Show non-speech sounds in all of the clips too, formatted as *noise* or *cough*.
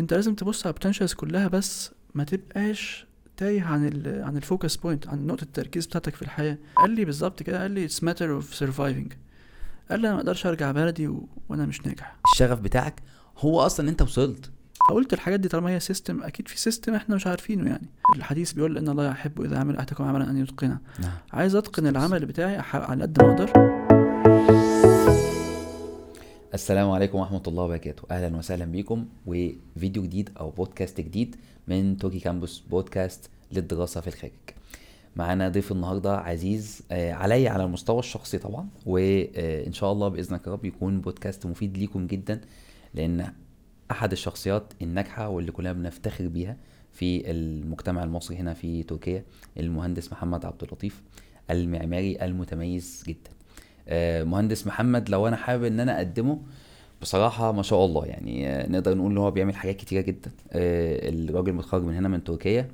انت لازم تبص على ال potentials كلها بس ما تبقاش تايه عن ال عن ال focus point عن نقطة التركيز بتاعتك في الحياة. قال لي بالظبط كده قال لي it's matter of surviving قال لي أنا ما أقدرش أرجع بلدي و... وأنا مش ناجح. الشغف بتاعك هو أصلا أنت وصلت. فقلت الحاجات دي طالما هي system أكيد في system إحنا مش عارفينه يعني. الحديث بيقول إن الله يحب إذا عمل احدكم عملا أن يتقنه. نعم. عايز أتقن العمل بتاعي على قد ما أقدر. السلام عليكم ورحمة الله وبركاته. أهلا وسهلا بكم وفيديو جديد أو بودكاست جديد من توكي كامبوس بودكاست للدراسة في الخارج. معانا ضيف النهاردة عزيز آه، عليا على المستوى الشخصي طبعا. وإن شاء الله بإذنك يا رب يكون بودكاست مفيد ليكم جدا لأن أحد الشخصيات الناجحة واللي كلنا بنفتخر بيها في المجتمع المصري هنا في تركيا المهندس محمد عبد اللطيف المعماري المتميز جدا. مهندس محمد لو أنا حابب إن أنا أقدمه بصراحة ما شاء الله يعني آه، نقدر نقول إن هو بيعمل حاجات كتيرة جدا. آه، الراجل متخرج من هنا من تركيا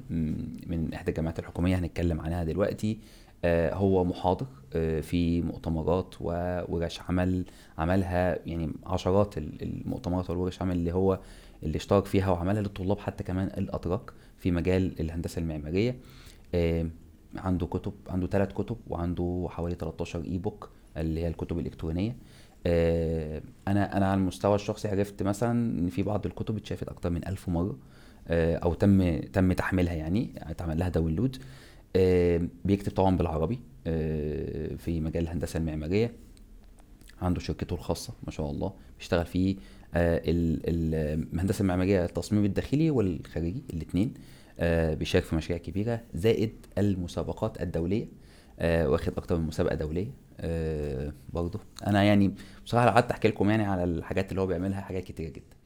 من إحدى الجامعات الحكومية هنتكلم عنها دلوقتي. آه، هو محاضر آه، في مؤتمرات وورش عمل عملها يعني عشرات ال- المؤتمرات والورش عمل اللي هو اللي اشترك فيها وعملها للطلاب حتى كمان الاتراك في مجال الهندسة المعمارية. آه، عنده كتب عنده ثلاث كتب وعنده حوالي 13 e-book اللي هي الكتب الإلكترونية. آه، أنا أنا على المستوى الشخصي عرفت مثلا إن في بعض الكتب اتشافت أكتر من ألف مرة آه، أو تم تم تحميلها يعني اتعمل لها download. آه، بيكتب طبعا بالعربي في مجال الهندسة المعمارية. عنده شركته الخاصة ما شاء الله بيشتغل في ال- ال- الهندسة المعمارية التصميم الداخلي والخارجي الاثنين بيشارك في مشاريع كبيرة زائد المسابقات الدولية واخد أكتر من مسابقة دولية. آه، برضه. أنا يعني بصراحة لو قعدت أحكي لكم يعني على الحاجات اللي هو بيعملها حاجات كتيرة جدا.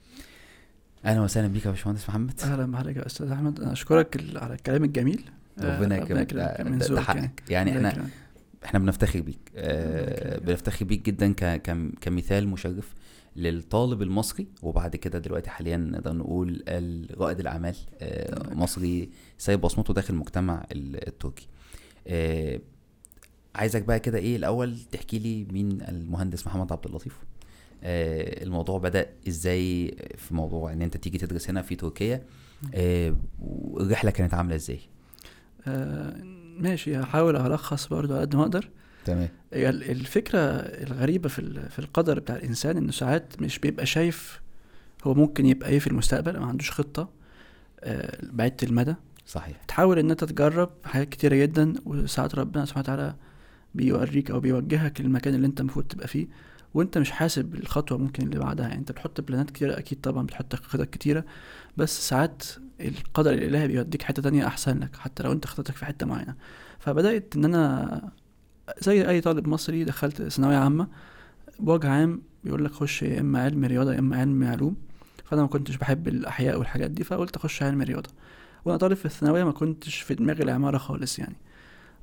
أهلا وسهلا بيك يا باشمهندس محمد. أهلا بحضرتك يا أستاذ أحمد. أنا أشكرك على الكلام الجميل. آه، ربنا يكرمك. يكرمك ده- حقك. يعني. الله إحنا. إحنا بنفتخر بيك. آه. بنفتخر بيك جدا ك كم- كمثال مشرف للطالب المصري. وبعد كده دلوقتي حاليا نقدر نقول رائد الأعمال آه مصري سايب بصمته داخل المجتمع ال- التركي. آه عايزك بقى كده إيه الأول تحكي لي مين المهندس محمد عبد اللطيف. آه الموضوع بدأ إزاي في موضوع إن أنت تيجي تدرس هنا في تركيا. آه والرحله كانت عاملة إزاي؟ آه، ماشي هحاول ألخص برضو على قد ما أقدر. تمام. الفكرة الغريبة في في القدر بتاع الإنسان إنه ساعات مش بيبقى شايف هو ممكن يبقى إيه في المستقبل ما عندوش خطة آه، بعيدة المدى. صحيح. تحاول إن أنت تجرب حاجات كتيرة جدا وساعات ربنا سبحانه وتعالى بيوريك أو بيوجهك للمكان اللي أنت المفروض تبقى فيه وأنت مش حاسب الخطوة ممكن اللي بعدها. يعني أنت بتحط بلانات كتيرة أكيد طبعا بتحط خطط كتيرة بس ساعات القدر الإلهي بيوديك حتة تانية أحسن لك حتى لو أنت خطتك في حتة معينة. فبدأت إن أنا زي أي طالب مصري دخلت ثانوية عامة بوجه عام بيقول لك خش يا إما علم رياضة يا إما علم علوم. فأنا ما كنتش بحب الأحياء والحاجات دي فقلت أخش علم رياضة. وأنا طالب في الثانوية ما كنتش في دماغي العمارة خالص يعني.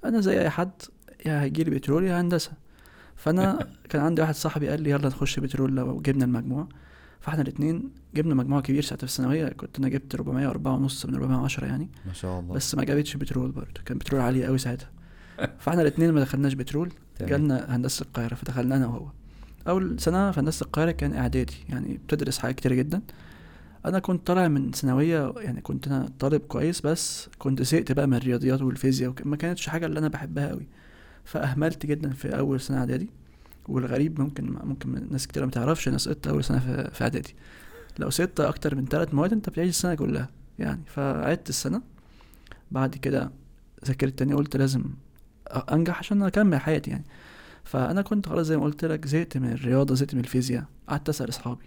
أنا زي أي حد يا هيجيلي بترول يا هندسة. فأنا *laughs* كان عندي واحد صاحبي قال لي يلا نخش بترول لو جبنا المجموع. فإحنا الاثنين جبنا مجموع كبير ساعتها في الثانوية. كنت أنا جبت 404 ونص من 410 يعني. ما شاء الله. بس ما جابتش بترول برضه. كان بترول عالي قوي ساعتها. فإحنا الاثنين ما دخلناش بترول. جالنا هندسة القاهرة فدخلنا أنا وهو. أول سنة في هندسة القاهرة كان إعدادي يعني بتدرس حاجات كتير جدا. أنا كنت طالع من ثانوية يعني كنت أنا طالب كويس بس كنت زهقت بقى من الرياضيات والفيزياء وك- ما كانتش حاجة اللي أنا بحبها قوي فأهملت جدا في أول سنة إعدادي والغريب ممكن ممكن ناس كتير ما تعرفش أنا سقطت أول سنة في إعدادي. لو سقطت أكتر من ثلاث مواد أنت بتعيش السنة كلها يعني. فعدت السنة بعد كده ذاكرت تاني قلت لازم أنجح عشان أكمل حياتي يعني. فأنا كنت خلاص زي ما قلت لك زهقت من الرياضة زهقت من الفيزياء قعدت أسأل أصحابي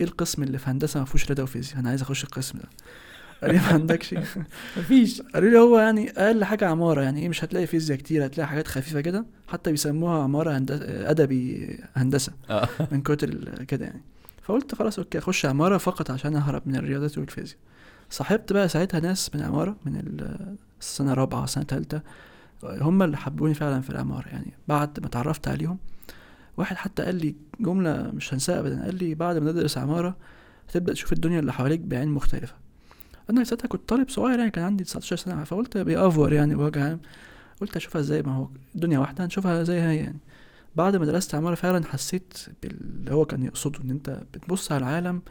إيه القسم اللي في هندسة ما فيهوش رياضة وفيزياء؟ أنا عايز أخش القسم ده. قال لي ما عندكش. *laughs* مفيش. قالوا لي هو يعني أقل حاجة عمارة يعني إيه مش هتلاقي فيزياء كتير هتلاقي حاجات خفيفة كده حتى بيسموها عمارة هندسه أدبي هندسة آه. *laughs* من كتر كده يعني. فقلت خلاص أوكي أخش عمارة فقط عشان أهرب من الرياضات والفيزياء. صاحبت بقى ساعتها ناس من عمارة من ال- السنة الرابعة السنة الثالثه هم اللي حبوني فعلا في العمارة يعني. بعد ما اتعرفت عليهم واحد حتى قال لي جملة مش هنساها ابدا قال لي بعد ما تدرس عمارة هتبدا تشوف الدنيا اللي حواليك بعين مختلفة. أنا ساعتها كنت طالب صغير يعني كان عندي 19 سنة فقلت بيأفور يعني بوجه عام. قلت أشوفها إزاي؟ ما هو الدنيا واحدة هنشوفها زي هي يعني. بعد ما درست عمارة فعلا حسيت باللي هو كان يقصده إن أنت بتبص على العالم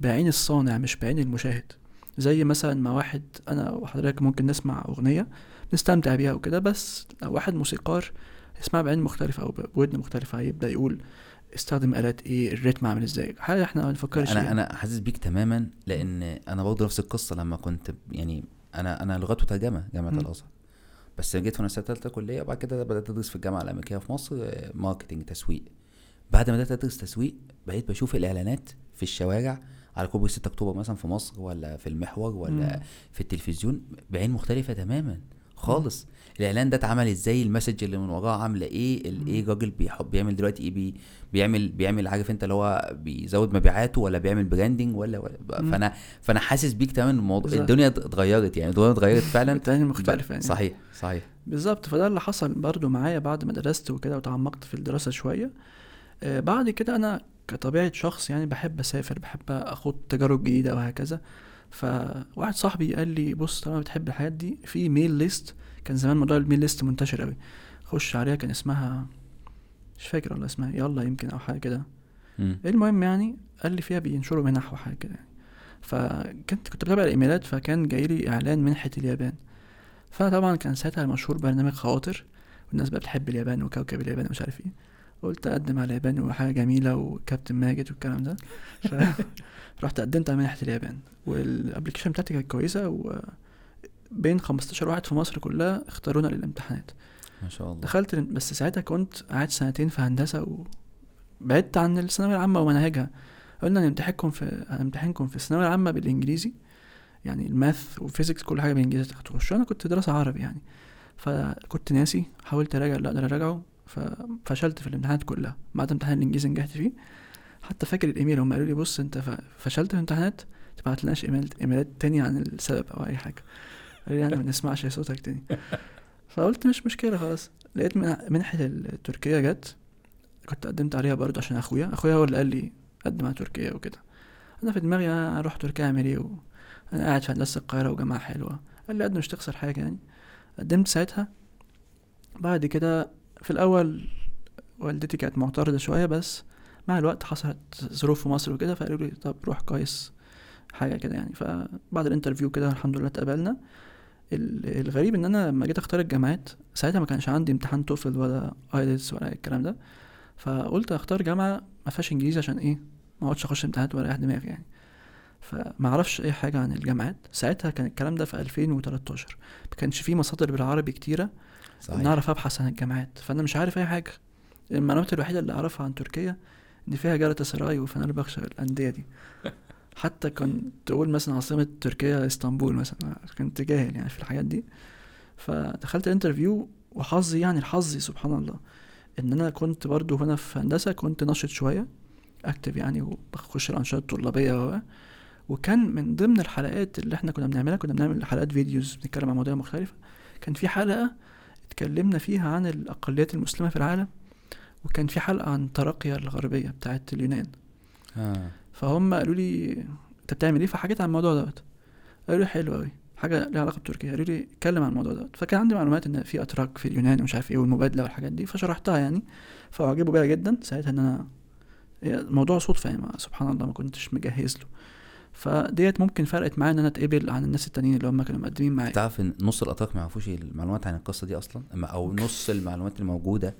بعين الصانع مش بعين المشاهد. زي مثلا ما واحد أنا وحضرتك ممكن نسمع أغنية نستمتع بيها وكده بس لو واحد موسيقار يسمعها بعين مختلفة أو بودن مختلفة هيبدا يقول استخدم آلات إيه الريتم عامل إزاي حاجة إحنا ما نفكرش أنا فيها. أنا حاسس بيك تماما لأن أنا برضه نفس القصة لما كنت يعني أنا أنا لغات وترجمه جامعة. الازهر بس جيت وأنا سنه ثالثه كلية وبعد كده بدأت أدرس في الجامعة الأمريكية في مصر ماركتنج تسويق بعد ما بدأت أدرس تسويق بقيت بشوف الإعلانات في الشوارع على كوبري 6 أكتوبر مثلا في مصر ولا في المحور ولا مم. في التلفزيون بعين مختلفة تماما خالص. الإعلان ده اتعمل إزاي؟ ال message اللي من وراه عاملة إيه؟ ال- إيه الراجل بيحب بيعمل دلوقتي إيه؟ بي بيعمل بيعمل عارف أنت اللي هو بيزود مبيعاته ولا بيعمل branding ولا, ولا مم. فأنا فأنا حاسس بيك تماما الموضوع. الدنيا اتغيرت يعني الدنيا اتغيرت فعلا. *laughs* تاني مختلفه يعني. صحيح صحيح. بالظبط. فده اللي حصل برضو معايا بعد ما درست وكده وتعمقت في الدراسة شوية. آه بعد كده أنا كطبيعة شخص يعني بحب أسافر بحب أخوض تجارب جديدة وهكذا. فواحد صاحبي قال لي بص طالما بتحب الحاجات دي في ميل ليست كان زمان موضوع الميل ليست منتشر قوي خش عليها كان اسمها مش فاكر والله اسمها يلا يمكن أو حاجة كده. المهم يعني قال لي فيها بينشروا منح وحاجة كده يعني. فكنت كنت بتابع الإيميلات فكان جاي لي إعلان منحة اليابان. فأنا طبعا كان ساعتها مشهور برنامج خواطر والناس بقى بتحب اليابان وكوكب اليابان ومش عارف إيه. قلت أقدم على اليابان وحاجة جميلة وكابتن ماجد والكلام ده. فرحت *laughs* قدمت على منحة اليابان. والابلكيشن بتاعتي كانت كويسة وبين 15 واحد في مصر كلها اختارونا للامتحانات. ما شاء الله. دخلت بس ساعتها كنت قاعد سنتين في هندسة وبعدت عن الثانوية العامة ومناهجها قلنا هنمتحنكم في هنمتحنكم في الثانوية العامة بالإنجليزي. يعني ال math و physics كل حاجة بالإنجليزي تخشوا أنا كنت دراسة عربي يعني. فكنت ناسي حاولت أراجع اللي أقدر أراجعه ففشلت في الامتحانات كلها. بعد امتحان الإنجليزي نجحت فيه. حتى فاكر الإيميل هم قالوا لي بص أنت ف- فشلت في الامتحانات تبعت لناش إيميل إيميلات تاني عن السبب أو أي حاجة. قالوا لي يعني ما نسمعش صوتك تاني. *laughs* فقلت مش مشكلة خلاص. لقيت من- منحة التركية جت. كنت قدمت عليها برضه عشان أخويا. أخويا هو اللي قال لي قدم على تركيا وكده. أنا في دماغي أروح تركيا أعمل إيه. أنا قاعد في هندسة القاهرة وجامعة حلوة. قال لي قدم مش تخسر حاجة يعني. قدمت ساعتها. بعد كده في الأول والدتي كانت معترضة شوية بس مع الوقت حصلت ظروف في مصر وكده فقالوا لي طب روح كويس حاجة كده يعني. فبعد ال interview كده الحمد لله اتقبلنا. ال- الغريب إن أنا لما جيت أختار الجامعات ساعتها ما كانش عندي امتحان TOEFL ولا IELTS ولا الكلام ده. فقلت أختار جامعة ما فيهاش إنجليزي عشان إيه؟ ما أقعدش أخش امتحانات ولا دماغي يعني. فما أعرفش أي حاجة عن الجامعات. ساعتها كان الكلام ده في 2013 ما كانش فيه مصادر بالعربي كتيرة. صحيح. نعرف ابحث عن الجامعات. فأنا مش عارف أي حاجة. المعلومات الوحيدة اللي أعرفها عن تركيا إن فيها جالتا سراي وفنربخشة الأندية دي. *laughs* حتى كنت تقول مثلا عاصمة تركيا إسطنبول مثلا كنت جاهل يعني في الحاجات دي. فدخلت الانترفيو وحظي يعني الحظي سبحان الله إن أنا كنت برضو هنا في هندسة كنت نشط شوية active يعني وبخش الأنشطة الطلابية وكان من ضمن الحلقات اللي إحنا كنا بنعملها كنا بنعمل حلقات videos بنتكلم عن مواضيع مختلفة. كان في حلقة اتكلمنا فيها عن الأقليات المسلمة في العالم وكان في حلقة عن تراقيا الغربية بتاعت اليونان. آه. فهم قالوا لي أنت بتعمل إيه؟ فحكيت عن الموضوع دوت. قالوا لي حلو قوي حاجة ليها علاقة بتركيا. قالوا لي اتكلم عن الموضوع دوت. فكان عندي معلومات إن في أتراك في اليونان ومش عارف إيه والمبادلة والحاجات دي فشرحتها يعني. فعجبوا بيها جدا. ساعتها إن أنا الموضوع صدفة يعني سبحان الله ما كنتش مجهز له. فديت ممكن فرقت معايا إن أنا أتقبل عن الناس التانيين اللي هم كانوا مقدمين معايا. تعرف إن نص الاتراك ما يعرفوش المعلومات عن القصة دي أصلا؟ أو نص المعلومات الموجودة.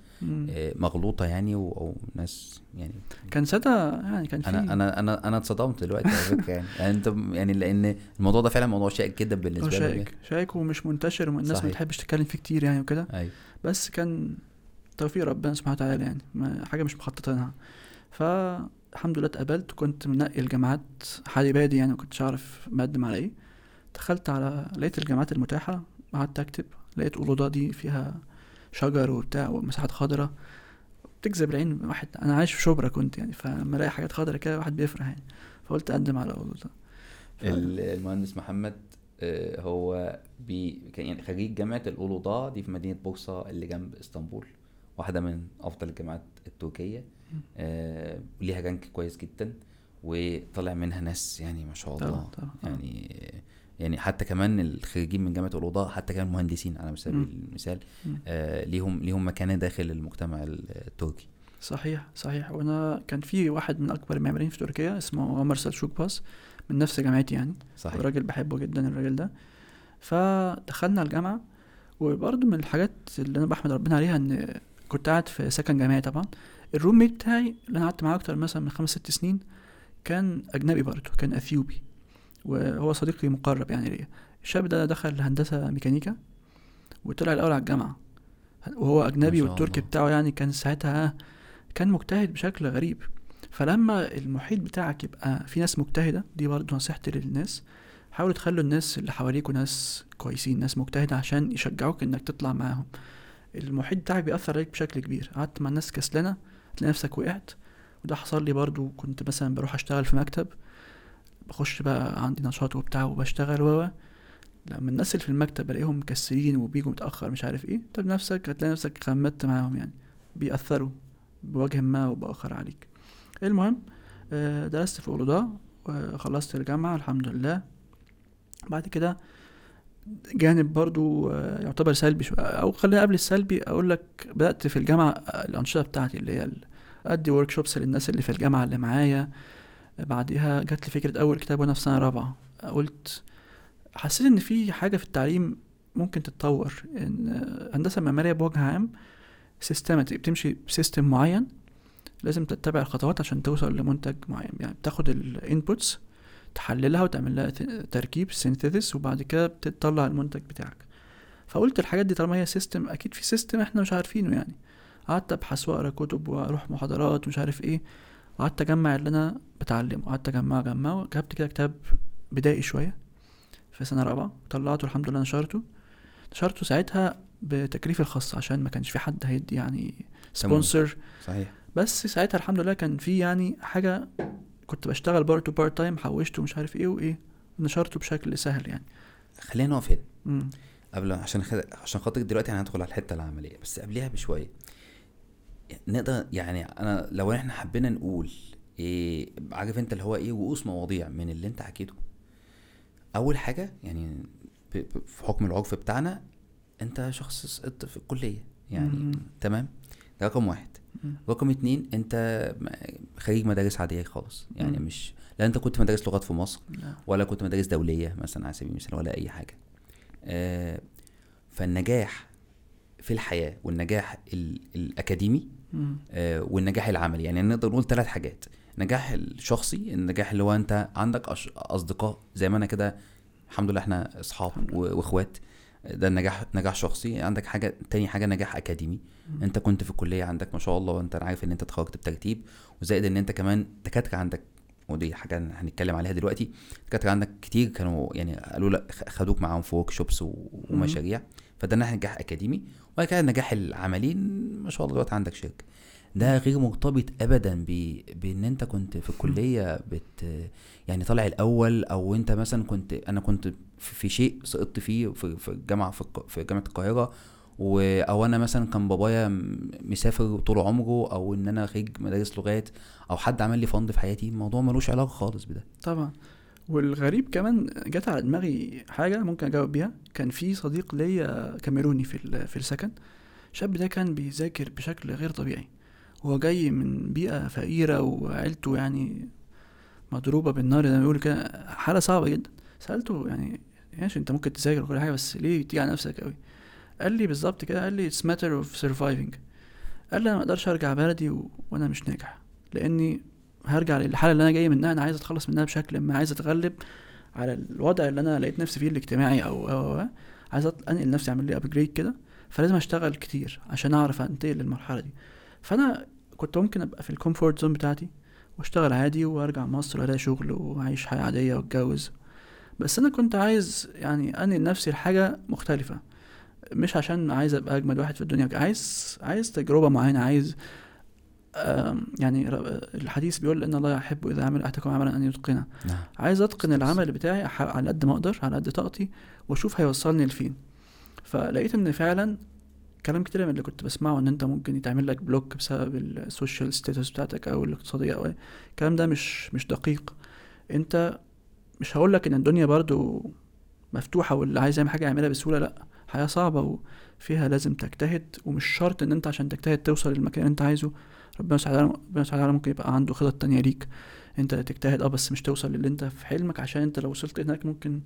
آه، مغلوطة يعني أو ناس يعني كان ساعتها يعني كان في أنا أنا أنا أنا اتصدمت دلوقتي على فكرة يعني. يعني أنت يعني لأن الموضوع ده فعلا موضوع شائك جدا بالنسبة لي شائك. شائك ومش منتشر والناس ما. بتحبش تتكلم فيه كتير يعني وكده. أيوه. بس كان توفيق ربنا سبحانه وتعالى يعني ما حاجة مش مخططينها فالحمد لله اتقبلت وكنت منقي الجامعات حالي بادي يعني مكنتش أعرف مقدم على إيه. دخلت على لقيت الجامعات المتاحة قعدت أكتب لقيت أولوضة دي فيها شجر وبتاع ومساحات خضراء. بتجذب العين واحد أنا عايش في شبرا كنت يعني فلما ألاقي حاجات خضراء كده واحد بيفرح يعني. فقلت أقدم على أولوضة ف- ال- المهندس محمد آه، هو بي كان يعني خريج جامعة أولوداغ دي في مدينة بورصة اللي جنب إسطنبول واحدة من أفضل الجامعات التركية. آه، ليها rank كويس جدا وطلع منها ناس يعني ما شاء طبعا الله. طبعا آه. يعني يعني حتى كمان الخريجين من جامعة أولوداغ حتى كمان مهندسين على سبيل. المثال. آه ليهم ليهم مكانة داخل المجتمع ال- التركي. صحيح صحيح. وأنا كان في واحد من أكبر المعماريين في تركيا اسمه عمر سلشوك باز من نفس جامعتي يعني. صحيح. راجل بحبه جدا الراجل ده. فدخلنا الجامعة وبرضه من الحاجات اللي أنا بحمد ربنا عليها إن كنت قاعد في سكن جامعي طبعا. الروم ميت بتاعي اللي أنا قعدت معاه أكتر مثلا من خمس ست سنين كان أجنبي برضه كان أثيوبي. وهو صديقي مقرب يعني ليا. الشاب ده دخل هندسة ميكانيكا وطلع الأول على الجامعة. وهو أجنبي والتركي. بتاعه يعني كان ساعتها كان مجتهد بشكل غريب. فلما المحيط بتاعك يبقى في ناس مجتهدة دي برضه نصيحتي للناس حاولوا تخلوا الناس اللي حواليكوا ناس كويسين ناس مجتهدة عشان يشجعوك إنك تطلع معاهم. المحيط بتاعك بيأثر عليك بشكل كبير. قعدت مع ناس كسلانة تلاقي نفسك وقعت. وده حصل لي برضو كنت مثلا بروح أشتغل في مكتب بخش بقى عندي نشاط وبتاع وبشتغل و لما الناس اللي في المكتب بلاقيهم مكسلين وبيجوا متأخر مش عارف إيه انت بنفسك هتلاقي نفسك خمدت معاهم يعني. بيأثروا بوجه ما أو بآخر عليك. المهم آه، درست في أورودا وخلصت الجامعة الحمد لله. بعد كده جانب برضو آه، يعتبر سلبي شوية. أو خلينا قبل السلبي أقول لك بدأت في الجامعة آه، الأنشطة بتاعتي اللي هي أدي ورك شوبس للناس اللي في الجامعة اللي معايا. بعدها جات لي فكرة أول كتاب وأنا في سنة رابعة. قلت حسيت إن في حاجة في التعليم ممكن تتطور إن آه، هندسة معمارية بوجه عام systematic بتمشي ب system معين لازم تتبع الخطوات عشان توصل لمنتج معين. يعني بتاخد ال inputs تحللها وتعمل لها تركيب synthesis وبعد كده بتطلع المنتج بتاعك. فقلت الحاجات دي طالما هي system أكيد في system إحنا مش عارفينه يعني. قعدت أبحث وأقرأ كتب وأروح محاضرات ومش عارف إيه. وقعدت أجمع اللي أنا بتعلمه. قعدت اجمعه اجمعه جبت كده كتاب بدائي شوية في سنة رابعة. طلعته الحمد لله نشرته. نشرته ساعتها بتكلفتي الخاص عشان ما كانش في حد هيدي يعني sponsor صحيح. بس ساعتها الحمد لله كان في يعني حاجة كنت بشتغل برضه part time حوشته ومش عارف إيه وإيه. نشرته بشكل سهل يعني. خلينا نقف هنا. قبل عشان خد... عشان خاطر دلوقتي هندخل على الحتة العملية. بس قبلها بشوية. نقدر يعني أنا لو إحنا حبينا نقول إيه عارف أنت اللي هو إيه رؤوس مواضيع من اللي أنت حكيته. أول حاجة يعني ب... ب... في حكم العرف بتاعنا أنت شخص سقطت في الكلية. يعني مم. تمام؟ ده رقم واحد. رقم اتنين انت م- خريج مدارس عادية خالص يعني مم. مش لا انت كنت مدارس لغات في مصر لا. ولا كنت مدارس دولية مثلا على سبيل المثال ولا أي حاجة آه فالنجاح في الحياة والنجاح ال- الأكاديمي مم. آه والنجاح العملي يعني نقدر نقول ثلاث حاجات النجاح الشخصي النجاح اللي هو أنت عندك أش- أصدقاء زي ما أنا كده الحمد لله إحنا أصحاب الحمد لله. و- وإخوات ده النجاح نجاح شخصي. عندك حاجة تاني حاجة نجاح أكاديمي. مم. أنت كنت في الكلية عندك ما شاء الله وأنت عارف إن أنت اتخرجت بترتيب وزائد إن أنت كمان دكاترة عندك. ودي حاجة هنتكلم عليها دلوقتي. دكاترة عندك كتير كانوا يعني قالوا لك خدوك معاهم في ورك شوبس ومشاريع. فده نجاح أكاديمي. وبعد كده النجاح العملي ما شاء الله دلوقتي عندك شركة. ده غير مرتبط ابدا ب... بإن أنت كنت في *laughs* الكلية بت يعني طالع الأول أو أنت مثلا كنت أنا كنت في شيء سقطت فيه في في الجامعة في, في جامعة القاهرة. أو أنا مثلا كان بابايا مسافر طول عمره أو إن أنا خريج مدارس لغات أو حد عمل لي فند في حياتي الموضوع ملوش علاقة خالص بده. طبعا. والغريب كمان جت على دماغي حاجة ممكن أجاوب بيها. كان في صديق ليا كاميروني في في السكن. الشاب ده كان بيذاكر بشكل غير طبيعي. هو جاي من بيئة فقيرة وعيلته يعني مضروبة بالنار زي ما بيقولوا كده حالة صعبة جدا. سألته يعني ماشي انت ممكن تذاكر وكل حاجة بس ليه تيجي على نفسك قوي قال لي بالظبط كده قال لي it's matter of surviving. قال لي أنا ما أقدرش أرجع بلدي و... وأنا مش ناجح لأني هرجع للحالة اللي أنا جاي منها أنا عايز أتخلص منها بشكل ما عايز أتغلب على الوضع اللي أنا لقيت نفسي فيه الاجتماعي أو أو أو- عايز أنقل نفسي أعمل لي upgrade كده فلازم أشتغل كتير عشان أعرف أنتقل للمرحلة دي. فأنا كنت ممكن أبقى في ال comfort zone بتاعتي وأشتغل عادي وأرجع مصر وألاقي شغل وأعيش حياة عادية وأتجوز. بس أنا كنت عايز يعني أنقل نفسي لحاجة مختلفة. مش عشان عايز أبقى أجمد واحد في الدنيا عايز عايز تجربة معينة عايز يعني الحديث بيقول إن الله يحب إذا عمل أحدكم عملا أن يتقنه. نعم. عايز أتقن العمل بتاعي على قد ما أقدر على قد طاقتي وأشوف هيوصلني لفين. فلقيت إن فعلا كلام كتير من اللي كنت بسمعه إن أنت ممكن يتعمل لك block بسبب ال social status بتاعتك أو الاقتصادية أو. الكلام ده مش مش دقيق. أنت مش هقول لك إن الدنيا برضو مفتوحة واللي عايز يعمل حاجة يعملها بسهولة لأ حياة صعبة وفيها لازم تجتهد ومش شرط إن أنت عشان تجتهد توصل للمكان اللي أنت عايزه ربنا سبحانه وتعالى ربنا سبحانه وتعالى ممكن يبقى عنده خطط تانية ليك. أنت تجتهد آه بس مش توصل للي أنت في حلمك عشان أنت لو وصلت هناك ممكن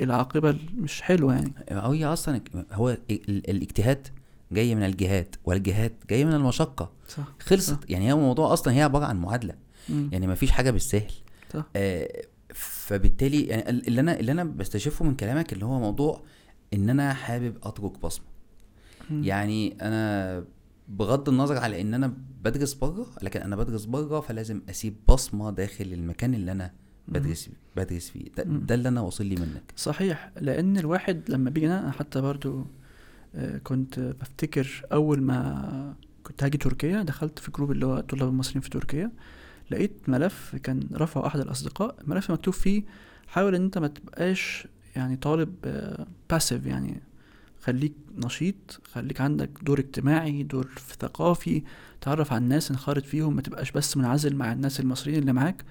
العاقبة مش حلوة يعني. هو هي أصلا هو ال- الاجتهاد جاي من الجهاد والجهاد جاي من المشقة. صح خلصت. صح. يعني هو الموضوع أصلا هي عبارة عن معادلة. مم. يعني ما فيش حاجة بالسهل. صح. آه فبالتالي يعني ال- اللي أنا اللي أنا بستشفه من كلامك اللي هو موضوع إن أنا حابب اترك بصمة. يعني أنا بغض النظر على إن أنا بدرس بره لكن أنا بدرس بره فلازم أسيب بصمة داخل المكان اللي أنا بدرس بدرس فيه. ده. ده اللي أنا واصل لي منك. صحيح. لأن الواحد لما بيجي أنا حتى برضو آه، كنت بفتكر أول ما كنت هاجي تركيا دخلت في group اللي هو الطلاب المصريين في تركيا. لقيت ملف كان رفعه أحد الأصدقاء ملف مكتوب فيه حاول إن أنت ما تبقاش يعني طالب passive يعني. خليك نشيط خليك عندك دور اجتماعي دور ثقافي تعرف على الناس انخرط فيهم ما تبقاش بس منعزل مع الناس المصريين اللي معاك.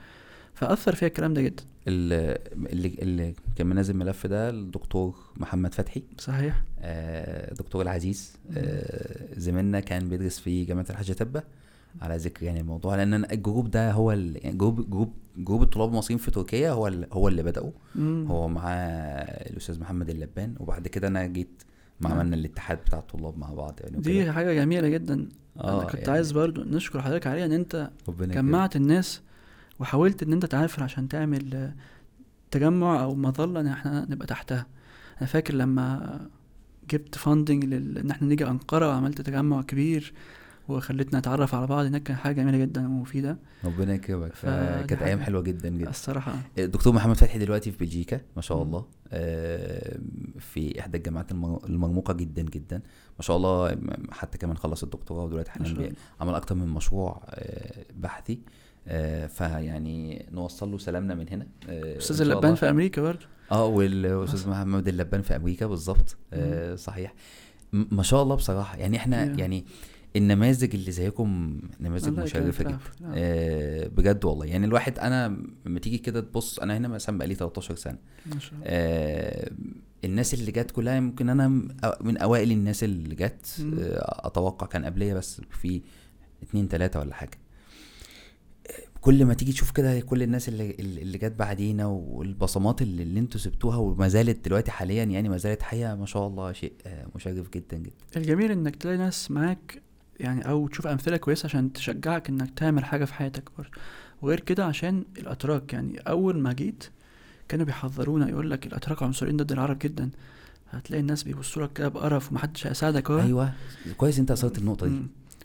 فأثر فيها الكلام ده جدا. اللي, اللي, اللي كان منزل الملف ده الدكتور محمد فتحي. صحيح. آه، دكتور العزيز. آه، زميلنا كان بيدرس في جامعة حاجة تبة. على ذكر يعني الموضوع لأن ال group ده هو يعني group group group الطلاب المصريين في تركيا هو ال- هو اللي بدأوا. هو مع الأستاذ محمد اللبان وبعد كده أنا جيت ما. عملنا الاتحاد بتاع الطلاب مع بعض يعني وكده. دي حاجة جميلة جدا آه أنا كنت يعني عايز برضو نشكر حضرتك عليها إن أنت جمعت الناس وحاولت إن أنت تعافر عشان تعمل آه، تجمع أو مظلة إن إحنا نبقى تحتها أنا فاكر لما جبت فاندنج لل... إن إحنا نيجي أنقرة وعملت تجمع كبير وخلتنا نتعرف على بعض هناك كان حاجة جميلة جدا ومفيدة. ربنا يكرمك. فدي كانت أيام حلوة جدا جدا. الصراحة. الدكتور محمد فتحي دلوقتي في بلجيكا ما شاء. الله. آه، في إحدى الجامعات المر- المرموقة جدا جدا. ما شاء الله حتى كمان خلص الدكتوراه ودلوقتي حاليا. عمل أكتر من مشروع آه، بحثي. آه، فيعني نوصل له سلامنا من هنا. آه، أستاذ اللبان. في أمريكا برضو آه والاستاذ محمد اللبان في أمريكا بالظبط. آه صحيح. ما شاء الله بصراحة. يعني إحنا. يعني النماذج اللي زيكم نماذج مشرفة جدا العفو. آه. بجد والله يعني الواحد أنا لما تيجي كده تبص أنا هنا مثلا بقالي 13 سنة ما شاء الله آه الناس اللي جت كلها يمكن أنا من أوائل الناس اللي جت. آه أتوقع كان قبليه بس في اتنين تلاتة ولا حاجة كل ما تيجي تشوف كده كل الناس اللي اللي جت بعدينا والبصمات اللي, اللي أنتوا سبتوها وما زالت دلوقتي حاليا يعني ما زالت حقيقه ما شاء الله شيء آه، مشرف جدا جدا الجميل إنك تلاقي ناس معاك يعني أو تشوف أمثلة كويسة عشان تشجعك إنك تعمل حاجة في حياتك برضه. وغير كده عشان الأتراك يعني أول ما جيت كانوا بيحذرونا يقول لك الأتراك عنصريين ضد العرب جدا. هتلاقي الناس بيبصوا لك كده بقرف ومحدش هيساعدك. اهو أيوه كويس أنت اثرت النقطه دي.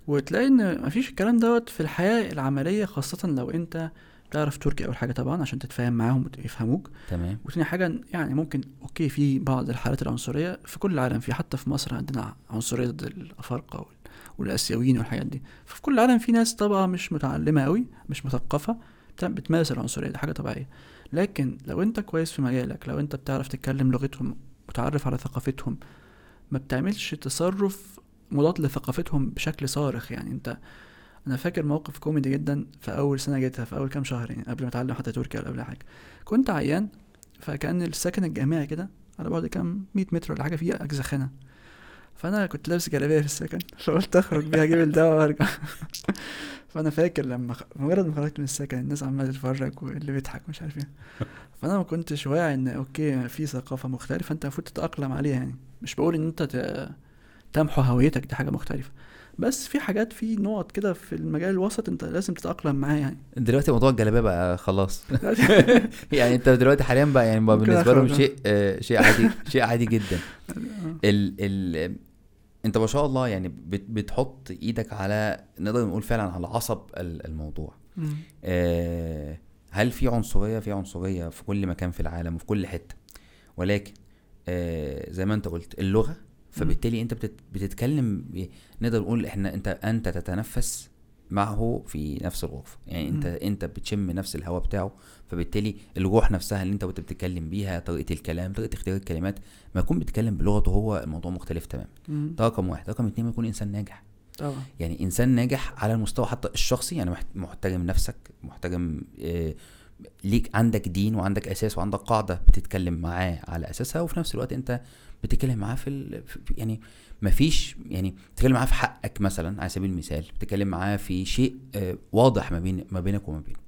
وتلاقي إن مفيش الكلام دوت في الحياة العملية خاصة لو أنت بتعرف تركي اول حاجة طبعا عشان تتفاهم معاهم ويفهموك تمام. وتاني حاجة يعني ممكن okay في بعض الحالات العنصرية في كل العالم في حتى في مصر عندنا عنصرية ضد الأفارقة وال- والآسيويين والحاجات دي. ففي كل العالم في ناس طبعا مش متعلمة قوي مش مثقفة بتع- بتمارس العنصرية دي حاجة طبيعية. لكن لو أنت كويس في مجالك لو أنت بتعرف تتكلم لغتهم متعرف على ثقافتهم ما بتعملش تصرف مضاد لثقافتهم بشكل صارخ. يعني انت أنا فاكر موقف كوميدي جدا في أول سنة جيتها في أول كام شهر يعني قبل ما أتعلم حتى تركي ولا قبل حاجة. كنت عيان فكان السكن الجامعي كده على بعد كام 100 متر ولا حاجة فيه أجزخانة. فأنا كنت لابس جلابية في السكن *laughs* فقلت أخرج بيها أجيب الدواء وأرجع. *laughs* فأنا فاكر لما خ... مجرد ما خرجت من السكن الناس عمالة تتفرج واللي بيضحك مش عارف إيه. *laughs* فأنا ما كنتش واعي إن أوكي في ثقافة مختلفة أنت المفروض تتأقلم عليها يعني. مش بقول إن أنت ت... تمحو هويتك دي حاجة مختلفة. بس في حاجات في نقط كده في المجال الوسط أنت لازم تتأقلم معاه يعني. دلوقتي موضوع الجلابية بقى خلاص. يعني أنت دلوقتي حاليا بقى يعني بالنسبة لهم. شيء آه، شيء عادي شيء عادي جدا. ال ال انت ما شاء الله يعني بت بتحط إيدك على نقدر نقول فعلا على عصب ال- الموضوع. آه، هل في عنصرية؟ في عنصرية في كل مكان في العالم وفي كل حتة. ولكن آه، زي ما انت قلت اللغة فبالتالي انت بتت بتتكلم نقدر نقول إحنا انت انت تتنفس معه في نفس الغرفة. يعني انت مم. انت بتشم نفس الهواء بتاعه فبالتالي الروح نفسها اللي انت وانت بتتكلم بيها طريقة الكلام طريقة اختيار الكلمات ما يكون بيتكلم بلغته هو الموضوع مختلف تماما. ده رقم واحد. رقم اتنين ما يكون إنسان ناجح. طبعا. يعني إنسان ناجح على المستوى حتى الشخصي يعني محت- محترم نفسك محترم آه، ليك عندك دين وعندك أساس وعندك قاعدة بتتكلم معاه على أساسها وفي نفس الوقت انت بتتكلم معاه في, ال... في يعني مفيش يعني بتتكلم معاه في حقك مثلا على سبيل المثال بتتكلم معاه في شيء آه، واضح ما بين ما بينك وما بينه.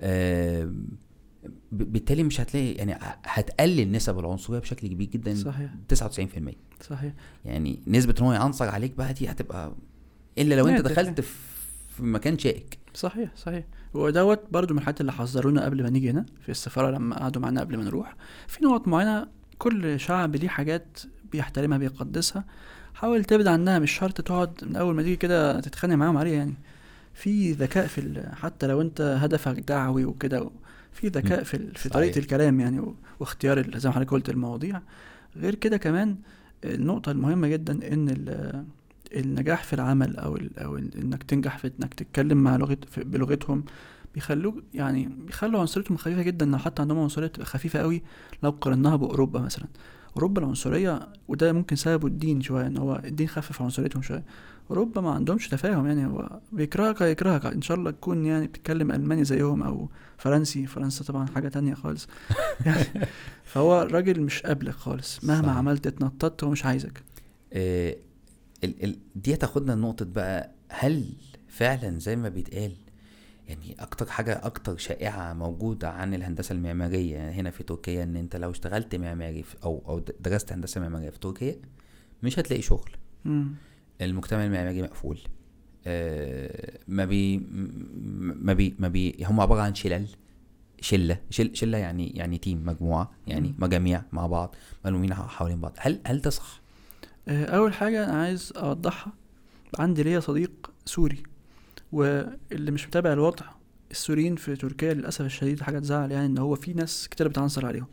آه، بالتالي مش هتلاقي يعني هتقلل نسب العنصرية بشكل كبير جدا صحيح. 99% صحيح. يعني نسبة إن هو يعنصر عليك بقى دي هتبقى إلا لو أنت دخلت في مكان شائك. صحيح صحيح. ودوت برضو من الحاجات اللي حذرونا قبل ما نيجي هنا في السفارة لما قعدوا معانا قبل ما نروح. في نقط معينة كل شعب ليه حاجات بيحترمها بيقدسها حاول تبعد عنها مش شرط تقعد من أول ما تيجي كده تتخانق معاهم عليها يعني في ذكاء في حتى لو أنت هدفك دعوي وكده في ذكاء. في في صحيح. طريقة الكلام يعني واختيار زي ما حضرتك قلت المواضيع غير كده كمان النقطة المهمة جدا إن ال- النجاح في العمل أو ال أو ال إنك تنجح في إنك تتكلم مع في- بلغتهم بيخلوك يعني بيخلوا عنصريتهم خفيفة جدا لو حتى عندهم عنصرية تبقى خفيفة قوي لو قارناها بأوروبا مثلا. أوروبا العنصرية وده ممكن سببه الدين شوية إن هو الدين خفف عنصريتهم شوية. أوروبا ما عندهمش تفاهم يعني هو بيكرهك هيكرهك. إن شاء الله تكون يعني بتتكلم ألماني زيهم أو فرنسي. فرنسا طبعا حاجة تانية خالص. *laughs* يعني فهو الراجل مش قابلك خالص مهما صحيح. عملت اتنططت هو مش عايزك. آه، ال ال دي تاخدنا لنقطة بقى هل فعلا زي ما بيتقال يعني أكتر حاجة أكتر شائعة موجودة عن الهندسة المعمارية يعني هنا في تركيا إن أنت لو اشتغلت معماري في- أو أو درست هندسة معمارية في تركيا مش هتلاقي شغل مم. المجتمع المعماري مقفول آه، ما بي م- ما بي ما بي هم عبارة عن شلل شلة شل شلة يعني يعني team مجموعة يعني. مجاميع مع بعض ملمومين حوالين بعض هل هل ده صح؟ آه، أول حاجة أنا عايز أوضحها عندي ليا صديق سوري واللي مش متابع الوضع السوريين في تركيا للأسف الشديد حاجة تزعل يعني إن هو في ناس كتير بتعنصر عليهم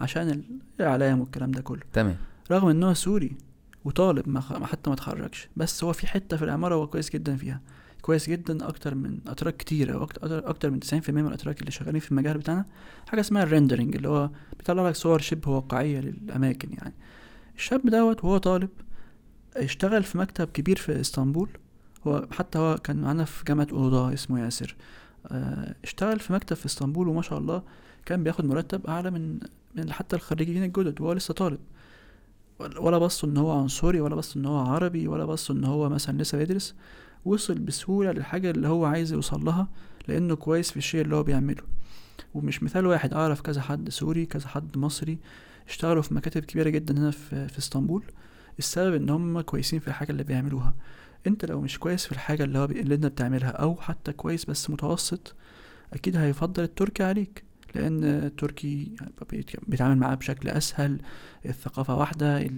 عشان ال- الإعلام والكلام ده كله. تمام. رغم إن هو سوري وطالب ما حتى ما اتخرجش بس هو في حتة في العمارة هو كويس جدا فيها. كويس جدا أكتر من أتراك كتير أو أكتر, أكتر من 90% من الأتراك اللي شغالين في المجال بتاعنا حاجة اسمها ال rendering اللي هو بيطلع لك صور شبه واقعية للأماكن يعني. الشاب دوت وهو طالب اشتغل في مكتب كبير في إسطنبول هو حتى هو كان معانا في جامعة أولوداغ اسمه ياسر. آه، اشتغل في مكتب في إسطنبول وما شاء الله كان بياخد مرتب أعلى من من حتى الخريجين الجدد وهو لسه طالب. ولا بصوا إن هو عنصري ولا بصوا إن هو عربي ولا بصوا إن هو مثلا لسه بيدرس. وصل بسهولة للحاجة اللي هو عايز يوصل لها لأنه كويس في الشيء اللي هو بيعمله. ومش مثال واحد أعرف كذا حد سوري كذا حد مصري اشتغلوا في مكاتب كبيرة جدا هنا في, في إسطنبول. السبب إن هم كويسين في الحاجة اللي بيعملوها. انت لو مش كويس في الحاجة اللي هو بي... اللي انت بتعملها أو حتى كويس بس متوسط أكيد هيفضل التركي عليك لأن التركي بيت- بيتعامل معاه بشكل أسهل الثقافة واحدة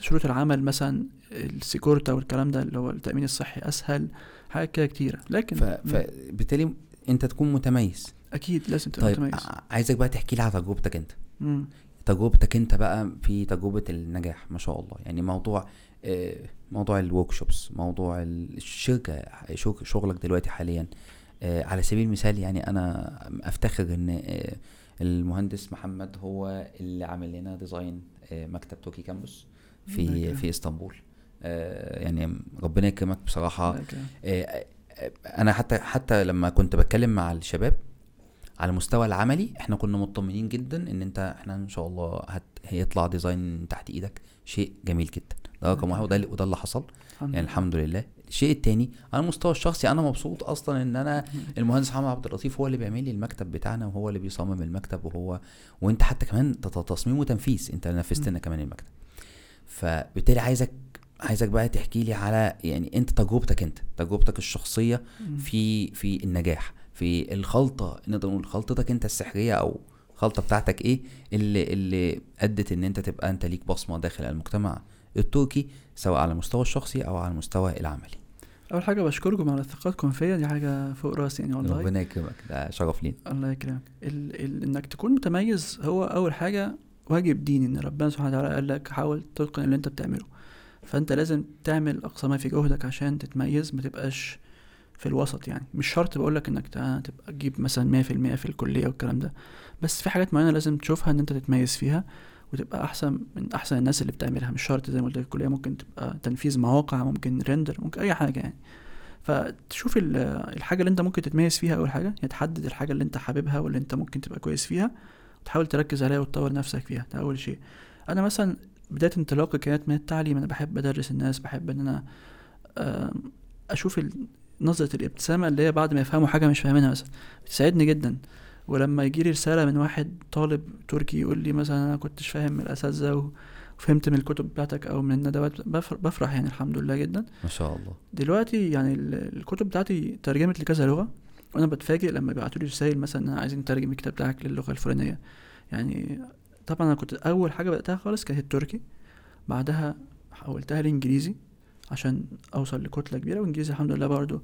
شروط العمل مثلا ال sigorta والكلام ده اللي هو التأمين الصحي أسهل حاجات كده كتيرة لكن. فبالتالي انت تكون متميز أكيد لازم تبقى طيب متميز عايزك بقى تحكي لي على تجربتك انت مم. تجربتك انت بقى في تجربة النجاح ما شاء الله. يعني موضوع آه، موضوع ال workshops موضوع الشركة شغ- شغلك دلوقتي حاليا آه، على سبيل المثال يعني أنا أفتخر إن آه، المهندس محمد هو اللي عامل لنا design مكتب Turkey Campus في. في إسطنبول. يعني ربنا يكرمك آه، أنا حتى حتى لما كنت بتكلم مع الشباب على المستوى العملي إحنا كنا مطمنين جدا إن أنت إحنا إن شاء الله هت هيطلع design تحت إيدك. شيء جميل جدا. ده رقم واحد وده اللي- وده اللي حصل. الحمد يعني. الحمد لله. الشيء التاني على المستوى الشخصي أنا مبسوط أصلا إن أنا المهندس محمد عبد اللطيف هو اللي بيعمل لي المكتب بتاعنا وهو اللي بيصمم المكتب وهو وأنت حتى كمان تصميم وتنفيذ. أنت نفذت لنا كمان المكتب. فبالتالي عايزك عايزك بقى تحكي لي على يعني أنت تجربتك أنت تجربتك الشخصية. في في النجاح. في الخلطة نقدر نقول خلطتك أنت السحرية أو الخلطه بتاعتك إيه اللي اللي أدت إن أنت تبقى أنت ليك بصمة داخل المجتمع التركي سواء على المستوى الشخصي أو على المستوى العملي. أول حاجة بشكركم على ثقتكم فيا دي حاجة فوق راسي يعني والله. ربنا يكرمك ده شرف لينا. الله يكرمك. ال... ال... إنك تكون متميز هو أول حاجة واجب ديني إن ربنا سبحانه وتعالى قال لك حاول تتقن اللي أنت بتعمله. فأنت لازم تعمل اقصى ما في جهدك عشان تتميز ما تبقاش في الوسط يعني. مش شرط بقول لك إنك تبقى تجيب مثلا 100% في الكلية والكلام ده. بس في حاجات معينة لازم تشوفها إن أنت تتميز فيها وتبقى أحسن من أحسن الناس اللي بتعملها. مش شرط زي ما قلت لك الكلية ممكن تبقى تنفيذ مواقع ممكن ريندر ممكن أي حاجة يعني. فتشوف ال- الحاجة اللي أنت ممكن تتميز فيها أول حاجة يعني تحدد الحاجة اللي أنت حاببها واللي أنت ممكن تبقى كويس فيها وتحاول تركز عليها وتطور نفسك فيها. ده أول شيء. أنا مثلا بداية انطلاقي كانت من التعليم. أنا بحب أدرس الناس بحب إن أنا أشوف نظرة الابتسامة اللي هي بعد ما يفهموا حاجة مش فاهمينها مثلا. بتساعدني جدا. ولما يجي لي رسالة من واحد طالب تركي يقول لي مثلا أنا كنتش فاهم من الأساتذة وفهمت من الكتب بتاعتك أو من الندوات بفر- بفرح يعني الحمد لله جدا. ما شاء الله. دلوقتي يعني ال- الكتب بتاعتي ترجمت لكذا لغة. وأنا بتفاجئ لما بيبعتوا لي رسائل مثلا إن أنا عايزين نترجم الكتاب بتاعك للغة الفلانية. يعني طبعا أنا كنت أول حاجة بدأتها خالص كانت التركي. بعدها حولتها لإنجليزي. عشان أوصل لكتلة كبيرة وإنجليزي الحمد لله برضو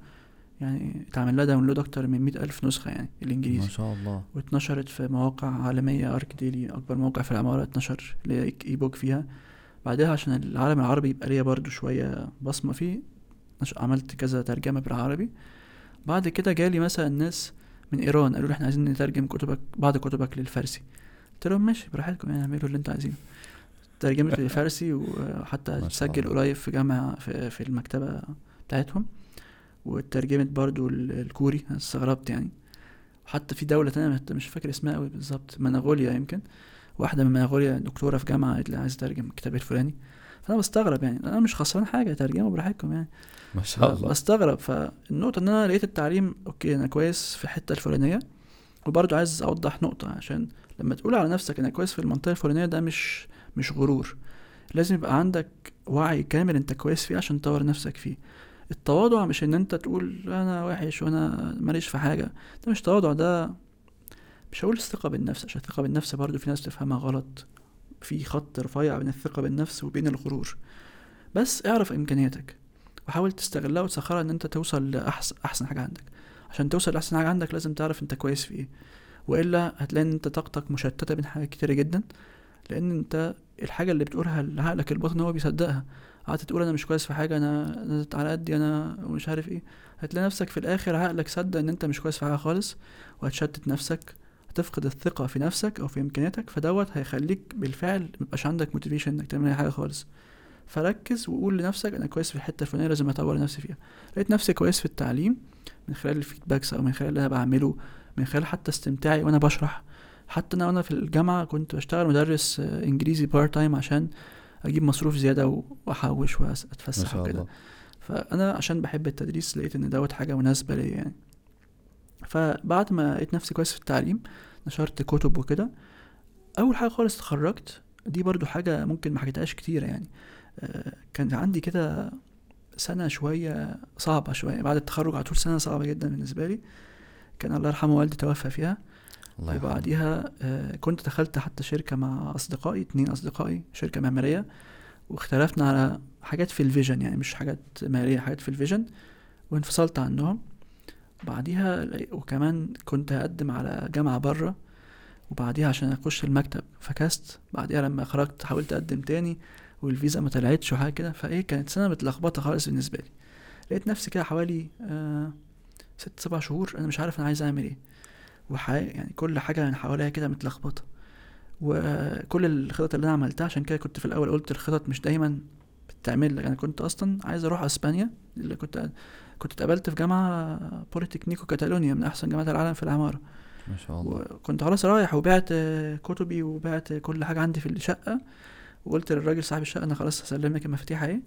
يعني اتعمل لها download أكتر من مئة ألف نسخة يعني ما الانجليزي شاء الله. واتنشرت في مواقع عالمية ArchDaily أكبر موقع في العمارة اتنشر ليا e-book فيها. بعدها عشان العالم العربي يبقى ليا برضو شوية بصمة فيه عملت كذا ترجمة بالعربي. بعد كده جالي مثلا ناس من إيران قالوا لي إحنا عايزين نترجم كتبك بعض كتبك للفارسي. قلت لهم ماشي براحتكم يعني اعملوا اللي أنتوا عايزينه. ترجمت للفارسي وحتى الله. قريب في جامعة في, في المكتبة بتاعتهم. وترجمت برضو ال- الكوري أنا استغربت يعني. وحتى في دولة تانية مش فاكر اسمها قوي بالظبط منغوليا يمكن. واحدة من منغوليا دكتورة في جامعة قالت لي عايز اترجم الكتاب الفلاني. فأنا بستغرب يعني. أنا مش خسران حاجة ترجموا براحتكم يعني. ما شاء الله. بستغرب. فالنقطة إن أنا لقيت التعليم أوكي أنا كويس في الحتة الفلانية. وبرضه عايز أوضح نقطة عشان لما تقول على نفسك أنا كويس في المنطقة الفلانية ده مش مش غرور. لازم يبقى عندك وعي كامل أنت كويس فيه عشان تطور نفسك فيه. التواضع مش ان انت تقول أنا وحش وأنا ماليش في حاجة. ده مش تواضع ده مش هقول الثقه بالنفس عشان الثقة بالنفس برضه في ناس تفهمها غلط. في خط رفيع بين الثقة بالنفس وبين الغرور. بس اعرف إمكانياتك وحاول تستغلها وتسخرها إن انت توصل لاحسن أحسن حاجة عندك. عشان توصل لأحسن حاجة عندك لازم تعرف انت كويس في إيه. وإلا هتلاقي إن انت طاقتك مشتتة بين حاجات كتيرة جدا لأن انت الحاجة اللي بتقولها لعقلك الباطن هو بيصدقها. قعدت تقول أنا مش كويس في حاجة أنا أنا على قدي أنا ومش عارف إيه. هتلاقي نفسك في الآخر عقلك صدق إن أنت مش كويس في حاجة خالص وهتشتت نفسك هتفقد الثقة في نفسك أو في إمكانياتك فدوت هيخليك بالفعل ميبقاش عندك موتيفيشن إنك تعمل أي حاجة خالص. فركز وقول لنفسك أنا كويس في الحتة الفلانية لازم أطور نفسي فيها. لقيت نفسي كويس في التعليم من خلال ال feedbacks أو من خلال اللي أنا بعمله من خلال حتى استمتاعي وأنا بشرح. حتى أنا وأنا في الجامعة كنت بشتغل مدرس إنجليزي part time عشان أجيب مصروف زيادة وأحوش وأتفسح وكده. فأنا عشان بحب التدريس لقيت إن دوت حاجة مناسبة ليا يعني. فبعد ما لقيت نفسي كويس في التعليم نشرت كتب وكده أول حاجة خالص اتخرجت دي برضو حاجة ممكن ما حكيتهاش كتير يعني. آه، كان عندي كده سنة شوية صعبة شوية بعد التخرج على طول سنة صعبة جدا بالنسبة لي. كان الله يرحمه والدي توفى فيها. الله وبعديها آه، كنت دخلت حتى شركة مع أصدقائي اتنين أصدقائي شركة معمارية واختلفنا على حاجات في ال vision يعني مش حاجات مالية حاجات في ال vision وانفصلت عنهم. بعديها وكمان كنت هقدم على جامعة بره وبعديها عشان أخش المكتب فكنسلت. بعديها لما خرجت حاولت أقدم تاني والفيزا ما طلعتش وحاجة كده. فإيه كانت سنة متلخبطة خالص بالنسبة لي. لقيت نفسي كده حوالي آه ست سبع شهور أنا مش عارف أنا عايز أعمل إيه. وحي... يعني كل حاجة من حواليا كده متلخبطة. وكل الخطط اللي أنا عملتها عشان كده كنت في الأول قلت الخطط مش دايما بتعمل لك أنا كنت أصلا عايز أروح أسبانيا اللي كنت كنت اتقبلت في جامعة بوليتكنيكو كاتالونيا من أحسن جامعات العالم في العمارة. ما شاء الله. وكنت خلاص رايح وبعت كتبي وبعت كل حاجة عندي في الشقة. وقلت للراجل صاحب الشقة أنا خلاص هسلم لك المفاتيح أهي.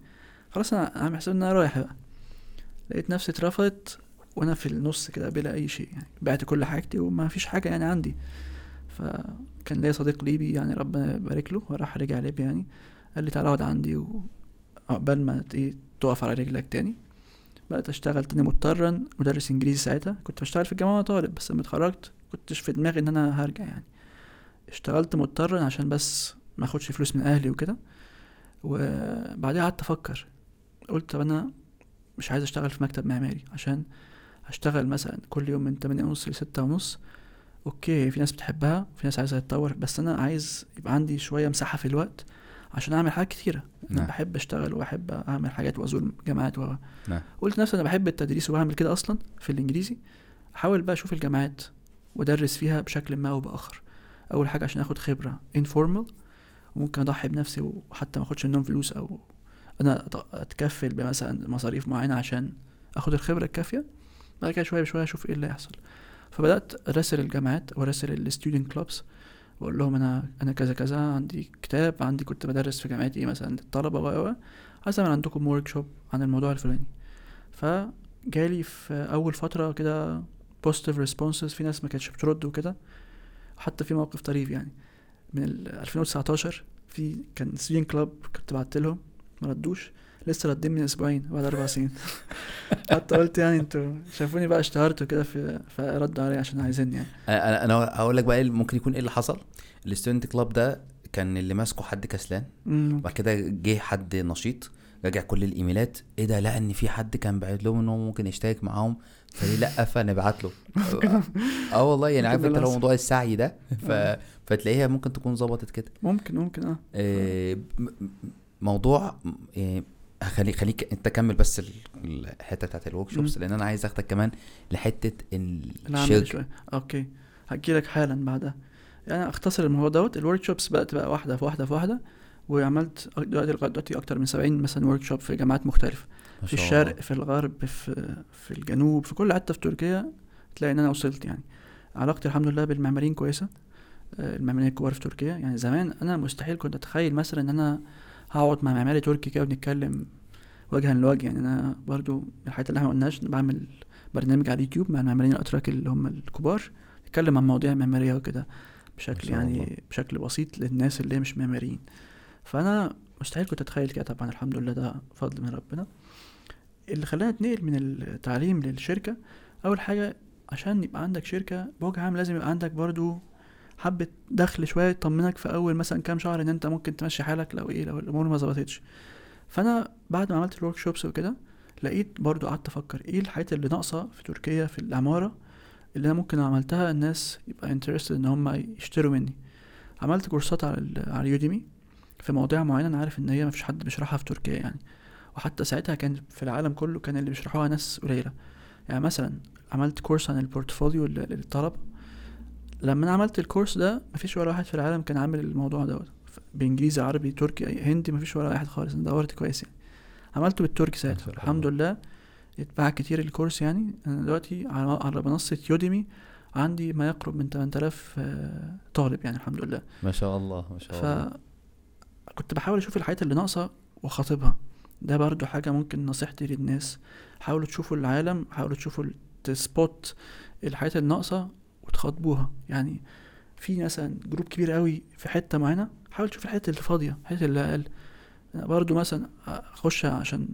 خلاص أنا عامل حساب إن أنا رايح بقى. لقيت نفسي اترفضت وأنا في النص كده بلا اي شيء يعني بعت كل حاجتي وما فيش حاجة يعني عندي. فكان ليا صديق ليبي يعني ربنا يبارك له وراح رجع ليبيا يعني قال لي تعالى اقعد عندي وعقبال ما إيه تقف على رجلك تاني. بقيت اشتغل تاني مضطرا مدرس انجليزي ساعتها كنت بشتغل في الجامعة وأنا طالب بس لما اتخرجت كنتش في دماغي ان أنا هرجع يعني. اشتغلت مضطرا عشان بس ما اخدش فلوس من أهلي وكده. وبعدها قعدت أفكر قلت طب أنا مش عايز اشتغل في مكتب معماري عشان هشتغل مثلا كل يوم من 8 ونص لستة ونص. أوكي في ناس بتحبها في ناس عايزة تتطور بس أنا عايز يبقى عندي شوية مساحة في الوقت عشان أعمل حاجات كتيرة. أنا نعم. بحب أشتغل وبحب أعمل حاجات وأزور جامعات و نعم. قلت نفسي أنا بحب التدريس وبعمل كده أصلا في الإنجليزي. أحاول بقى أشوف الجامعات وأدرس فيها بشكل ما أو بآخر. أول حاجة عشان آخد خبرة informal. وممكن أضحي بنفسي وحتى ما أخدش منهم فلوس أو أنا أتكفل بمثلا مصاريف معينة عشان آخد الخبرة الكافية. بعد كده شوية بشوية أشوف إيه اللي هيحصل. فبدأت أراسل الجامعات وأراسل ال student clubs وأقول لهم أنا أنا كذا كذا عندي كتاب عندي كنت بدرس في جامعتي مثلا للطلبه و و عايز أعمل عندكم workshop عن الموضوع الفلاني. فجالي في أول فترة كده positive responses في ناس ما كانتش بترد وكده. حتى في موقف طريف يعني. من ال 2019 في كان student club كنت بعت لهم ما ردوش. لسه ردين من أسبوعين بعد أربع سنين. *laughs* حتى قلت يعني أنتوا شافوني بقى اشتهرت وكده في فردوا عليا عشان عايزيني يعني. أنا أنا هقول لك بقى إيه ممكن يكون إيه اللي حصل. ال student club ده كان اللي ماسكه حد كسلان. وبعد كده جه حد نشيط راجع كل الإيميلات. إيه ده؟ لقى إن في حد كان باعت لهم ان هو ممكن يشترك معاهم. فليه لأ *laughs* فنبعت له. آه والله يعني عارف أنت لو. موضوع السعي ده ف... آه. فتلاقيها ممكن تكون ظبطت كده. ممكن ممكن آه. آه، موضوع آه، خلي خليك انت كمل بس ال- الحتة بتاعت الورك شوبس. لأن أنا عايز أخدك كمان لحتة الشركة شوية. okay. هحكي لك حالا بعدها. يعني أختصر الموضوع دوت. ال workshops بقت بقى واحدة في واحدة في واحدة وعملت دلوقتي لغاية دلوقتي أكتر من 70 مثلا workshop في جامعات مختلفة. في الشرق. في الغرب في في الجنوب في كل حتة في تركيا تلاقي إن أنا وصلت يعني. علاقتي الحمد لله بالمعماريين كويسة. آه، المعماريين الكبار في تركيا. يعني زمان أنا مستحيل كنت أتخيل مثلا إن أنا هقعد مع معماري تركي كده ونتكلم وجها لوجه. يعني أنا برضو من الحاجات اللي إحنا قلناش بعمل برنامج على اليوتيوب مع المعماريين الأتراك اللي هم الكبار نتكلم عن مواضيع معمارية وكده بشكل شاء الله. يعني بشكل بسيط للناس اللي مش معماريين. فأنا مستحيل كنت أتخيل كده طبعا الحمد لله ده فضل من ربنا. اللي خلاني أتنقل من التعليم للشركة أول حاجة عشان يبقى عندك شركة بوجه عام لازم يبقى عندك برضو حبة دخل شوية يطمنك في أول مثلا كام شهر إن أنت ممكن تمشي حالك لو إيه لو الأمور ما ظبطتش. فأنا بعد ما عملت ال workshops وكده لقيت برضو قعدت أفكر إيه الحاجات اللي ناقصة في تركيا في العمارة اللي أنا ممكن عملتها الناس يبقى interested إن هم يشتروا مني. عملت كورسات على ال- على Udemy في مواضيع معينة أنا عارف إن هي مفيش حد بيشرحها في تركيا يعني. وحتى ساعتها كان في العالم كله كان اللي بيشرحوها ناس قليلة. يعني مثلا عملت كورس عن ال portfolio لل- للطلبه لما أنا عملت الكورس ده مفيش ولا واحد في العالم كان عامل الموضوع دوت. بإنجليزي عربي تركي هندي مفيش ولا واحد خالص. أنا دورت كويس يعني. عملته بالتركي ساعتها. الحمد لله. اتباع كتير الكورس يعني. أنا دلوقتي على منصة يوديمي عندي ما يقرب من 8000 آه، طالب يعني الحمد لله. ما شاء الله ما شاء الله. فكنت بحاول أشوف الحاجات اللي ناقصة واخاطبها ده برضو حاجة ممكن نصيحتي للناس. حاولوا تشوفوا العالم حاولوا تشوفوا تسبوت الحاجات اللي ناقصه وتخاطبوها يعني في مثلا جروب كبير قوي في حتة معينة حاول تشوف الحتة اللي فاضية الحتة اللي أقل. برضو مثلا أخش عشان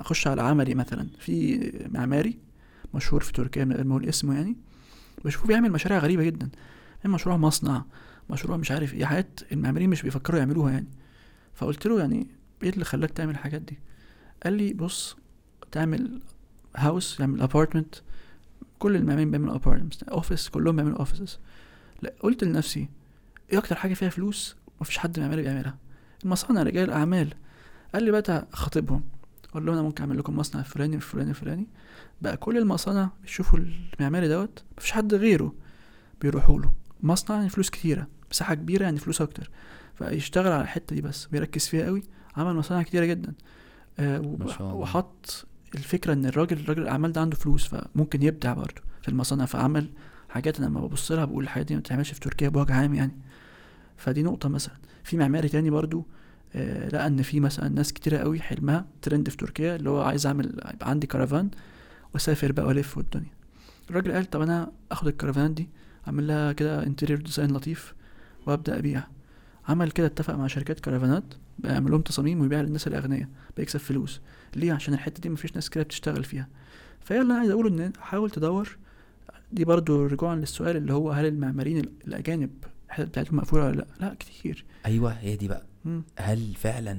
أخش على عملي مثلا. في معماري مشهور في تركيا من غير اسمه يعني بشوفه بيعمل مشاريع غريبة جدا. يعني مشروع مصنع مشروع مش عارف إيه حاجات المعماريين مش بيفكروا يعملوها يعني. فقلت له يعني إيه اللي خلاك تعمل الحاجات دي؟ قال لي بص تعمل house يعمل apartment كل المعماريين بيعملوا apartment office كلهم بيعملوا offices لا قلت لنفسي إيه أكتر حاجة فيها فلوس؟ مفيش حد معماري بيعملها. المصانع رجال الاعمال قال لي بقى خاطبهم. أقول له أنا ممكن أعمل لكم مصنع فلاني فلاني فلاني. بقى كل المصانع بيشوفوا المعماري دوت مفيش حد غيره بيروحوا له. مصنع يعني فلوس كتيرة مساحة كبيرة يعني فلوس أكتر. فيشتغل على الحتة دي بس بيركز فيها قوي عمل مصانع كتيرة جدا. آه. وحط الفكرة إن الراجل راجل الأعمال ده عنده فلوس فممكن يبدع برضه في المصانع فعمل حاجات. أنا لما ببص لها بقول الحاجات دي ما بتتعملش في تركيا بوجه عام يعني. فدي نقطة مثلا. في معماري تاني برضه آه لقى إن في مثلا ناس كتيرة قوي حلمها ترند في تركيا اللي هو عايز أعمل يبقى عندي كرفان وأسافر بقى وألف والدنيا الراجل قال طب أنا آخد الكرفان دي أعمل لها كده interior design لطيف وأبدأ ابيع عمل كده اتفق مع شركات كرفانات بقى يعمل لهم تصاميم ويبيع للناس الأغنياء بيكسب فلوس. ليه؟ عشان الحتة دي مفيش ناس كده بتشتغل فيها. فهي اللي أنا عايز اقوله إن حاول تدور. دي برضو رجوعا للسؤال اللي هو هل المعماريين ال- الأجانب الحتت بتاعتهم مقفولة ولا لأ؟ لأ كتير. أيوه هي دي بقى. مم. هل فعلا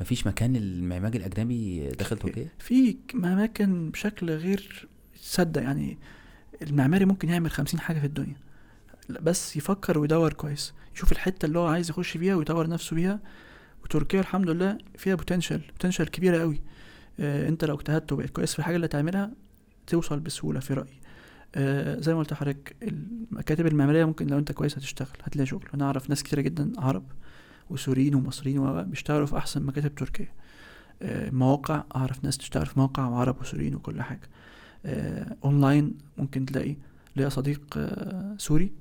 مفيش مكان للمعماري الأجنبي داخل تركيا؟ في اماكن بشكل غير تصدق يعني المعماري ممكن يعمل خمسين حاجة في الدنيا. بس يفكر ويدور كويس يشوف الحتة اللي هو عايز يخش فيها ويطور نفسه بيها. وتركيا الحمد لله فيها potential potential كبيرة قوي. آه انت لو اجتهدت وبقيت كويس في الحاجة اللي تعملها توصل بسهولة في رأيي. آه زي ما قلت لحضرتك المكاتب المعمارية ممكن لو انت كويس هتشتغل هتلاقي شغل. أنا اعرف ناس كتيرة جدا عرب وسوريين ومصريين بيشتغلوا في أحسن مكاتب تركيا آه، مواقع أعرف ناس تشتغل في موقع وعرب وسوريين وكل حاجة. آه، اونلاين ممكن تلاقي. ليا صديق آه، سوري.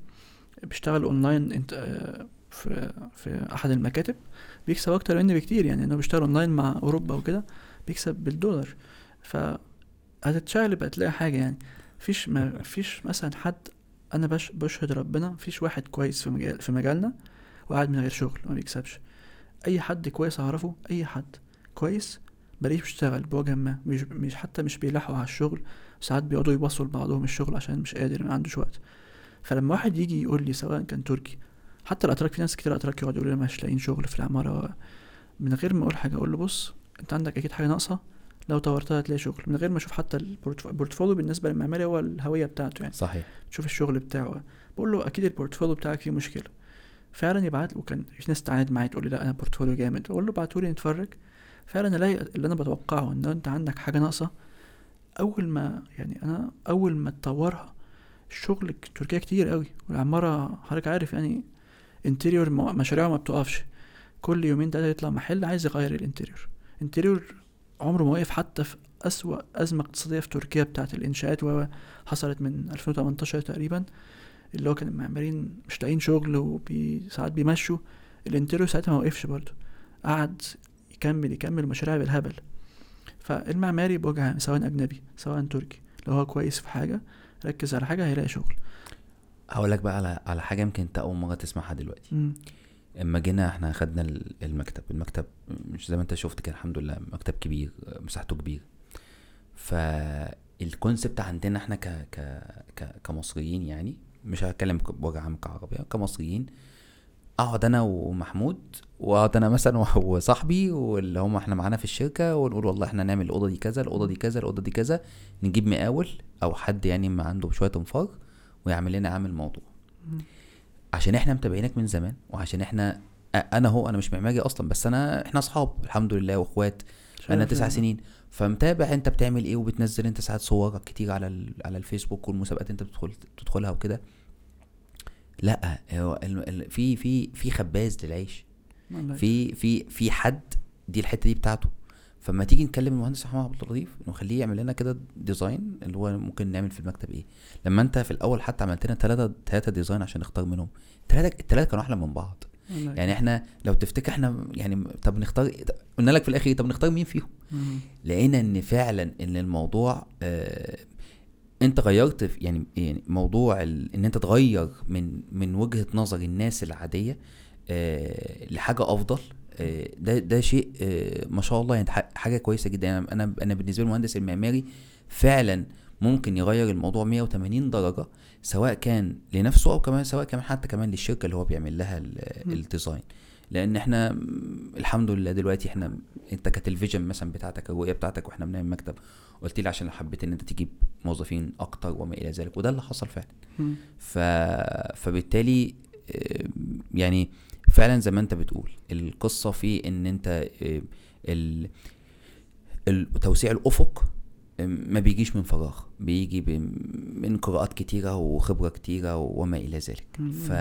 بيشتغل اونلاين انت آه، في في أحد المكاتب بيكسب أكتر مني بكتير يعني إنه بيشتغل اونلاين مع أوروبا وكده بيكسب بالدولار. ف هتتشقلب هتلاقي حاجة يعني. فيش ما فيش مثلا حد أنا بش بشهد ربنا فيش واحد كويس في مجال في مجالنا وقاعد من غير شغل ما بيكسبش. أي حد كويس أعرفه أي حد كويس بلاقيه بيشتغل بوجه ما. مش, مش حتى مش بيلحقوا على الشغل ساعات بيقعدوا يبصوا لبعضهم الشغل عشان مش قادر ما عندوش وقت. فلما واحد يجي يقول لي سواء كان تركي حتى الاتراك في ناس كتير اتراك يقعدوا يقولوا لي مش لاقيين شغل في العمارة. من غير ما أقول حاجة أقول له بص أنت عندك أكيد حاجة ناقصة لو طورتها هتلاقي شغل. من غير ما أشوف حتى ال portfo- ال portfolio بالنسبة للمعماري هو الهوية بتاعته يعني. صحيح. تشوف الشغل بتاعه. بقول له أكيد ال portfolio بتاعك فيه مشكلة. فعلا يبعت له وكان في ناس تعاند معايا تقول لي لا أنا portfolio جامد. أقول له ابعتوا لي نتفرج. فعلا ألاقي اللي أنا بتوقعه إن أنت عندك حاجة ناقصة. أول ما يعني أنا أول ما تطورها الشغل تركيا كتير قوي والعمارة حضرتك عارف يعني interior مشاريعه ما بتقفش. كل يومين تلاتة يطلع محل عايز يغير ال interior interior عمره ما وقف حتى في أسوأ أزمة اقتصادية في تركيا بتاعة الإنشاءات و حصلت من 2018 تقريبا اللي هو كان المعماريين مش لاقيين شغل وساعات بيمشوا. ال interior ساعتها ما وقفش برضه. قعد يكمل يكمل مشاريع بالهبل. فالمعماري بوجه سواء أجنبي سواء تركي لو هو كويس في حاجة ركز على حاجة هيلاقي شغل. هقول لك بقى على على حاجة يمكن انت أول مرة تسمعها دلوقتي. اما جينا إحنا خدنا ال- المكتب. المكتب مش زي ما انت شفت كده الحمد لله مكتب كبير مساحته كبير. فال concept عندنا إحنا ك ك ك كمصريين يعني مش هتكلم بوجه عام كعربي كمصريين. اقعد أنا ومحمود واقعد أنا مثلا *laughs* وصاحبي واللي هم إحنا معانا في الشركة ونقول والله إحنا نعمل الأوضة دي كذا الأوضة دي كذا الأوضة دي كذا نجيب مقاول. أو حد يعني ما عنده شوية انفاق ويعمل لنا عامل موضوع. عشان إحنا متابعينك من زمان وعشان إحنا أنا هو أنا مش معماري أصلا بس أنا إحنا أصحاب الحمد لله وإخوات أنا تسع يعني. سنين فمتابع أنت بتعمل إيه وبتنزل أنت ساعات صورك كتير على. على الفيسبوك والمسابقات أنت بتدخل تدخلها وكده لأ هو. في في في خباز للعيش. في في في حد دي الحتة دي بتاعته فما تيجي نكلم المهندس محمد عبد اللطيف نخليه يعمل لنا كده design اللي هو ممكن نعمل في المكتب إيه لما انت في الأول حتى عملت لنا ثلاثة ثلاثة design عشان نختار منهم الثلاثه الثلاثه كانوا أحلى من بعض. يعني إحنا لو تفتكر إحنا يعني طب نختار قلنا لك في الآخر إيه؟ طب نختار مين فيهم. لقينا إن فعلا إن الموضوع آه أنت غيرت يعني يعني موضوع إن أنت تغير من من وجهة نظر الناس العادية آه لحاجة أفضل ده ده شيء آه ما شاء الله يعني ح- حاجة كويسة جدا يعني أنا أنا بالنسبة لي المهندس المعماري فعلا ممكن يغير الموضوع 180 درجة سواء كان لنفسه أو كمان سواء كمان حتى كمان للشركة اللي هو بيعمل لها. ال design لأن إحنا الحمد لله دلوقتي إحنا أنت كانت ال vision مثلا بتاعتك الرؤية بتاعتك وإحنا بنعمل مكتب قلت لي عشان حبيت إن أنت تجيب موظفين أكتر وما إلى ذلك وده اللي حصل فعلا. ف... فبالتالي آه، يعني فعلا زي ما أنت بتقول القصة في إن أنت آه، ال... توسيع الأفق آه، ما بيجيش من فراغ بيجي ب... من قراءات كتيرة وخبرة كتيرة وما إلى ذلك. ف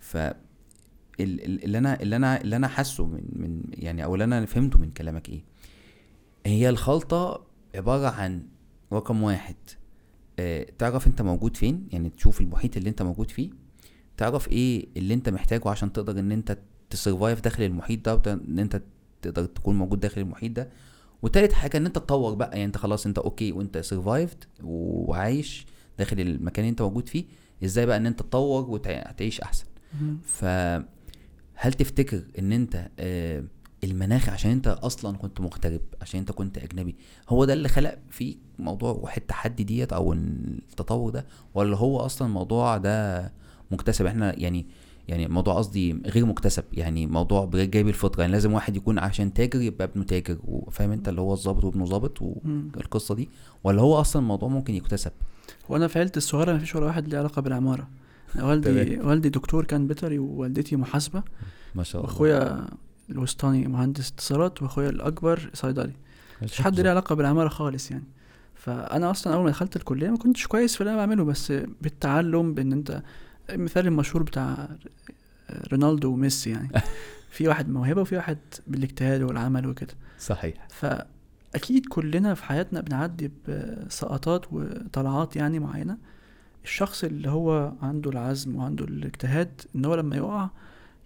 ف ال- ال- اللي أنا اللي أنا اللي أنا حاسه من من يعني أو اللي أنا فهمته من كلامك إيه؟ هي الخلطة عبارة عن رقم واحد آه تعرف أنت موجود فين؟ يعني تشوف المحيط اللي أنت موجود فيه تعرف إيه اللي انت محتاجه عشان تقدر ان انت ت survive داخل المحيط ده ان انت تقدر تكون موجود داخل المحيط ده. وتالت حاجة ان انت تطور بقى يعني انت خلاص انت okay وانت survived وعايش داخل المكان اللي انت موجود فيه إزاي بقى ان انت تطور وتعيش احسن. مم. فهل تفتكر ان انت آه، المناخ عشان انت أصلا كنت مغترب عشان انت كنت أجنبي هو ده اللي خلق فيك موضوع روح التحدي ديت أو التطور ده؟ ولا هو أصلا الموضوع ده مكتسب. إحنا يعني يعني موضوع قصدي غير مكتسب. يعني موضوع جاي بالفطره يعني لازم واحد يكون عشان تاجر يبقى ابنه تاجر. وفاهم انت؟ اللي هو الظابط وابنه ظابط. والقصة دي. ولا هو أصلا الموضوع ممكن يكتسب؟ وأنا في عيلتي الصغيرة ما فيش ولا واحد ليه علاقة بالعمارة. والدي. والدي دكتور كان بيطري ووالدتي محاسبة. ما شاء الله. وأخويا الوسطاني مهندس اتصالات وأخويا الأكبر صيدلي. مش حد ليه علاقة بالعمارة خالص يعني. فأنا أصلا أول ما دخلت الكلية ما كنتش كويس في اللي أنا بعمله بس بالتعلم بإن أنت المثال المشهور بتاع رونالدو وميسي يعني. *laughs* في واحد موهبة وفي واحد بالاجتهاد والعمل وكده. صحيح. فأكيد كلنا في حياتنا بنعدي بسقطات وطلعات يعني معينة. الشخص اللي هو عنده العزم وعنده الاجتهاد إن هو لما يقع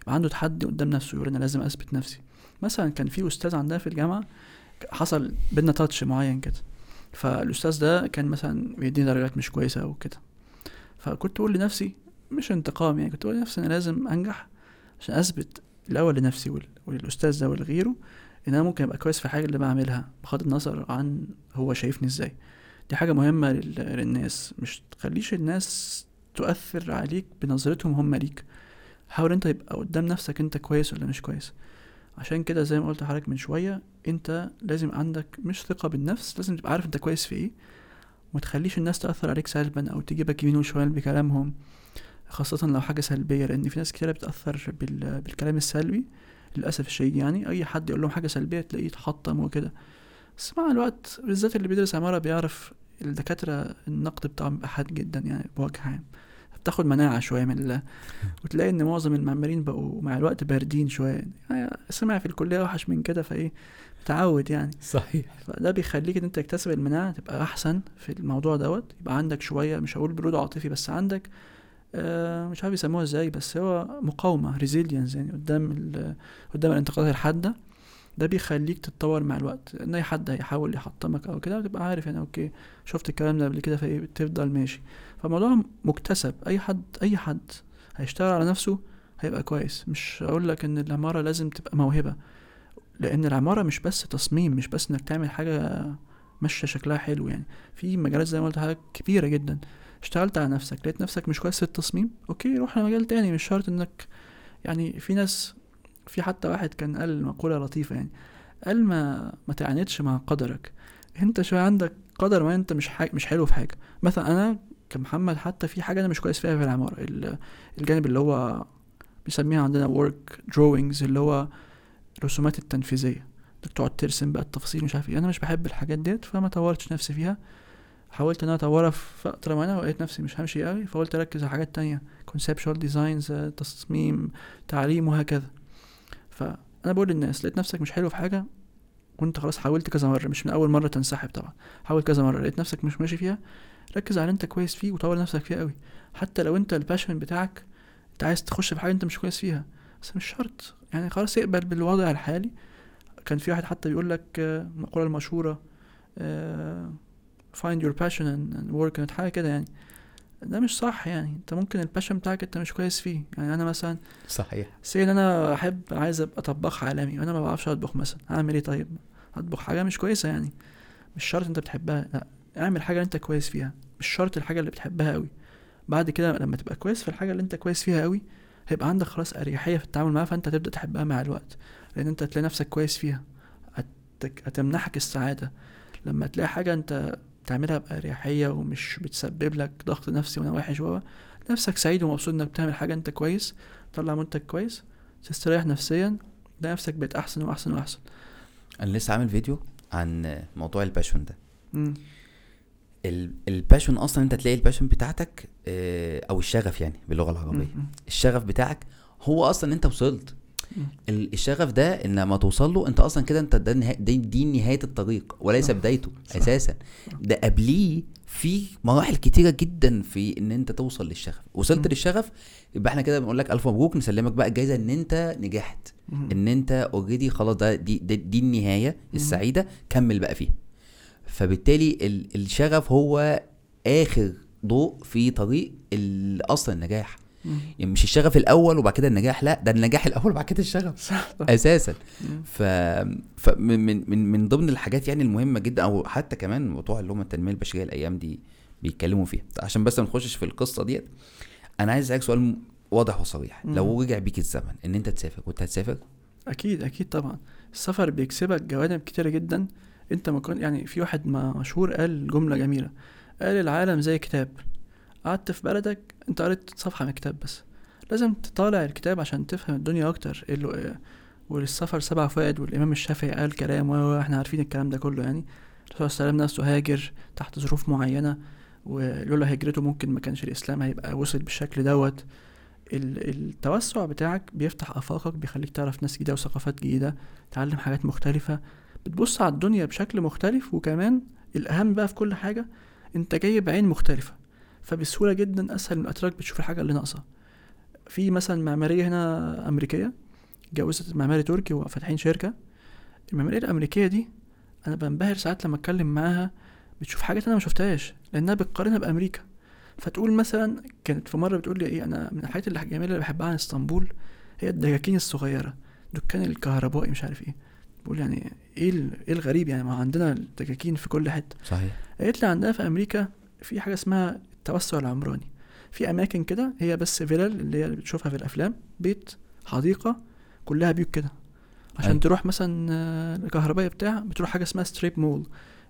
يبقى عنده تحدي قدام نفسه يقول أنا لازم أثبت نفسي. مثلا كان في أستاذ عندنا في الجامعة حصل بينا تاتش معين كده. فالأستاذ ده كان مثلا بيديني درجات مش كويسة أو كده. فكنت أقول لنفسي مش انتقام يعني كنت أقول لنفسي أنا لازم أنجح عشان أثبت الأول لنفسي وللاستاذ ده ولغيره إن أنا ممكن أبقى كويس في الحاجة اللي بعملها بغض النظر عن هو شايفني إزاي. دي حاجة مهمة لل- للناس مش تخليش الناس تؤثر عليك بنظرتهم هم ليك. حاول أنت يبقى قدام نفسك أنت كويس ولا مش كويس. عشان كده زي ما قلت لحضرتك من شوية أنت لازم عندك مش ثقة بالنفس لازم تبقى عارف أنت كويس في إيه وما تخليش الناس تأثر عليك سلبا أو تجيبك يمين وشمال بكلامهم. خاصة لو حاجة سلبية لأن في ناس كتيرة بتأثر بال... بالكلام السلبي للأسف الشديد يعني. أي حد يقول لهم حاجة سلبية تلاقيه يتحطم وكده. بس مع الوقت بالذات اللي بيدرس عمارة بيعرف الدكاترة النقد بتاعهم بيبقى حاد جدا يعني بوجه عام. بتاخد مناعة شوية من ال... *laughs* وتلاقي إن معظم المعماريين بقوا مع الوقت باردين شوية. يعني سمع في الكلية وحش من كده فإيه متعود يعني. صحيح. فده بيخليك إن أنت تكتسب المناعة تبقى أحسن في الموضوع دوت. يبقى عندك شوية مش هقول برود عاطفي بس عندك مش عارف يسموها إزاي بس هو مقاومة resilience يعني قدام قدام الانتقادات الحادة. ده بيخليك تتطور مع الوقت. إن أي حد هيحاول يحطمك أو كده بتبقى عارف يعني okay شفت الكلام ده قبل كده فتفضل ماشي. فالموضوع مكتسب. أي حد أي حد هيشتغل على نفسه هيبقى كويس. مش أقول لك إن العمارة لازم تبقى موهبة لأن العمارة مش بس تصميم مش بس إنك تعمل حاجة ماشية شكلها حلو يعني. في مجالات زي ما قلت كبيرة جدا. اشتغلت على نفسك لقيت نفسك مش كويس في التصميم أوكي روح لمجال تاني مش شرط إنك يعني في ناس في حتى واحد كان قال مقولة لطيفة يعني قال ما ما تعاندش مع قدرك. أنت شوية عندك قدر ما أنت مش حاج مش حلو في حاجة. مثلا أنا كمحمد حتى في حاجة أنا مش كويس فيها في العمارة ال- الجانب اللي هو بيسميها عندنا work drawings اللي هو الرسومات التنفيذية. إنك تقعد ترسم بقى التفاصيل مش عارف إيه. أنا مش بحب الحاجات ديت فما طورتش نفسي فيها. حاولت إن أنا أطورها في فتره معينه ولقيت نفسي مش همشي قوي فقلت أركز على حاجات تانية designs آه، تصميم تعليم وهكذا. فأنا بقول للناس لقيت نفسك مش حلو في حاجة وأنت خلاص حاولت كذا مرة مش من أول مرة تنسحب طبعا حاول كذا مرة لقيت نفسك مش ماشي فيها ركز على اللي أنت كويس فيه وطور نفسك فيها قوي حتى لو أنت الباشن بتاعك أنت عايز تخش في حاجة أنت مش كويس فيها بس مش شرط. يعني خلاص اقبل بالوضع الحالي. كان في واحد حتى بيقول لك آه، المقولة المشهورة آه، find your passion and, and work on it. حاجة كده يعني. ده مش صح يعني. انت ممكن ال passion بتاعك انت مش كويس فيه. يعني أنا مثلا صحيح. say إن أنا أحب عايز أبقى طباخ عالمي وأنا ما بعرفش أطبخ مثلا. هعمل إيه طيب؟ أطبخ حاجة مش كويسة يعني. مش شرط أنت بتحبها. لأ اعمل حاجة أنت كويس فيها. مش شرط الحاجة اللي بتحبها قوي بعد كده لما تبقى كويس في الحاجة اللي أنت كويس فيها قوي هيبقى عندك خلاص أريحية في التعامل معاها فأنت هتبدأ تحبها مع الوقت. لأن أنت هتلاقي نفسك كويس فيها. هت- هتمنحك السعادة. لما تلاقي حاجة أنت بتعملها بأريحية ومش بتسبب لك ضغط نفسي وأنا وحش وهو نفسك سعيد ومبسوط إنك بتعمل حاجة أنت كويس تطلع منتج كويس تستريح نفسيا تلاقي نفسك بقيت أحسن وأحسن وأحسن. أنا لسه عامل فيديو عن موضوع الباشون ده. ال passion أصلا أنت تلاقي ال passion بتاعتك آه، أو الشغف يعني باللغة العربية. الشغف بتاعك هو أصلا أنت وصلت. الشغف ده إن لما توصل له أنت أصلا كده أنت ده نها... دي, دي نهاية الطريق وليس صح. بدايته صح. أساسا ده قبليه في مراحل كتيرة جدا في إن أنت توصل للشغف وصلت مم. للشغف يبقى إحنا كده بنقول لك ألف مبروك نسلمك بقى الجايزة إن أنت نجحت مم. إن أنت already خلاص ده دي, دي, دي النهاية السعيدة كمل بقى فيها فبالتالي ال- الشغف هو آخر ضوء في طريق أصلا النجاح. يعني مش الشغف الأول وبعد كده النجاح لا ده النجاح الأول وبعد كده الشغف *laughs* صح. أساسا. ف فمن من من من ضمن الحاجات يعني المهمة جدا أو حتى كمان موضوع اللي هم التنمية البشرية الأيام دي بيتكلموا فيها. عشان بس ما نخشش في القصة ديت أنا عايز أسألك سؤال واضح وصريح. لو رجع بيك الزمن إن أنت تسافر كنت هتسافر؟ أكيد أكيد طبعا. السفر بيكسبك جوانب كتيرة جدا. أنت ما كنت يعني في واحد مشهور قال جملة جميلة قال العالم زي كتاب. قعدت في بلدك انت قريت صفحة من الكتاب بس. لازم تطالع الكتاب عشان تفهم الدنيا أكتر. اللي وللسفر سبع فوائد والإمام الشافعي قال كلام وإحنا عارفين الكلام ده كله يعني. الرسول صلى الله عليه نفسه هاجر تحت ظروف معينة ولولا هجرته ممكن ما كانش الإسلام هيبقى وصل بالشكل دوت. ال- التوسع بتاعك بيفتح آفاقك بيخليك تعرف ناس جديدة وثقافات جديدة تعلم حاجات مختلفة بتبص على الدنيا بشكل مختلف. وكمان الأهم بقى في كل حاجة انت جاي بعين مختلفة. فبسهولة جدا أسهل من الأتراك بتشوف الحاجة اللي ناقصة. في مثلا معمارية هنا أمريكية اتجوزت معماري تركي وفاتحين شركة. المعمارية الأمريكية دي أنا بنبهر ساعات لما أتكلم معاها بتشوف حاجات أنا ما شفتهاش لأنها بتقارنها بأمريكا. فتقول مثلا كانت في مرة بتقول لي إيه أنا من الحاجات الجميله اللي بحبها عن إسطنبول هي الدكاكين الصغيرة دكان الكهربائي مش عارف إيه. بقول يعني إيه إيه الغريب يعني؟ ما عندنا الدكاكين في كل حتة. صحيح. قالت لي عندنا في أمريكا في حاجة اسمها التوسع العمراني. في أماكن كده هي بس فيلل اللي هي بتشوفها في الأفلام بيت حديقة كلها بيوت كده. عشان أيوة. تروح مثلا آه، الكهربائي بتاع بتروح حاجة اسمها strip mall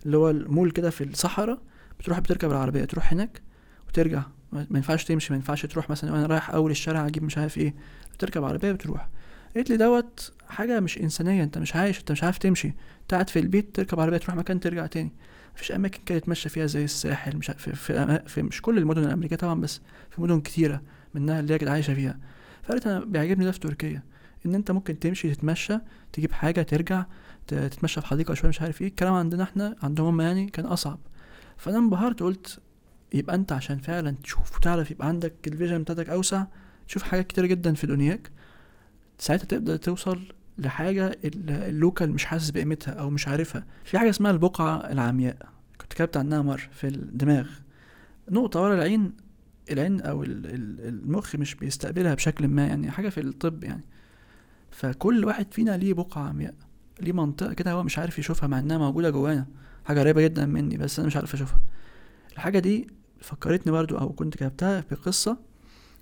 اللي هو المول كده في الصحراء بتروح بتركب العربية تروح هناك وترجع. ما ينفعش تمشي ما ينفعش تروح مثلا وأنا رايح أول الشارع أجيب مش عارف إيه. بتركب عربية بتروح. قالت لي دوت حاجة مش إنسانية أنت مش عايش أنت مش عارف تمشي. أنت قاعد في البيت تركب عربية تروح مكان ترجع تاني. مفيش أماكن كده تتمشى فيها زي الساحل مش في, في, في مش كل المدن الأمريكية طبعا بس في مدن كتيرة منها اللي هي كانت عايشة فيها. فقالت أنا بيعجبني ده في تركيا إن أنت ممكن تمشي تتمشى تجيب حاجة ترجع تتمشى في حديقة شوية مش عارف إيه الكلام عندنا إحنا عندهم هم يعني كان أصعب. فأنا انبهرت قلت يبقى أنت عشان فعلا تشوف وتعرف يبقى عندك ال vision بتاعتك أوسع تشوف حاجات كتير جدا في دنياك ساعتها تقدر توصل لحاجة ال- ال local مش حاسس بقيمتها أو مش عارفها. في حاجة اسمها البقعة العمياء. كنت كتبت عنها مرة في الدماغ. نقطة ورا العين العين ال- المخ مش بيستقبلها بشكل ما يعني حاجة في الطب يعني. فكل واحد فينا ليه بقعة عمياء ليه منطقة كده هو مش عارف يشوفها مع إنها موجودة جوانا. حاجة قريبة جدا مني بس أنا مش عارف أشوفها. الحاجة دي فكرتني برضو أو كنت كتبتها بقصة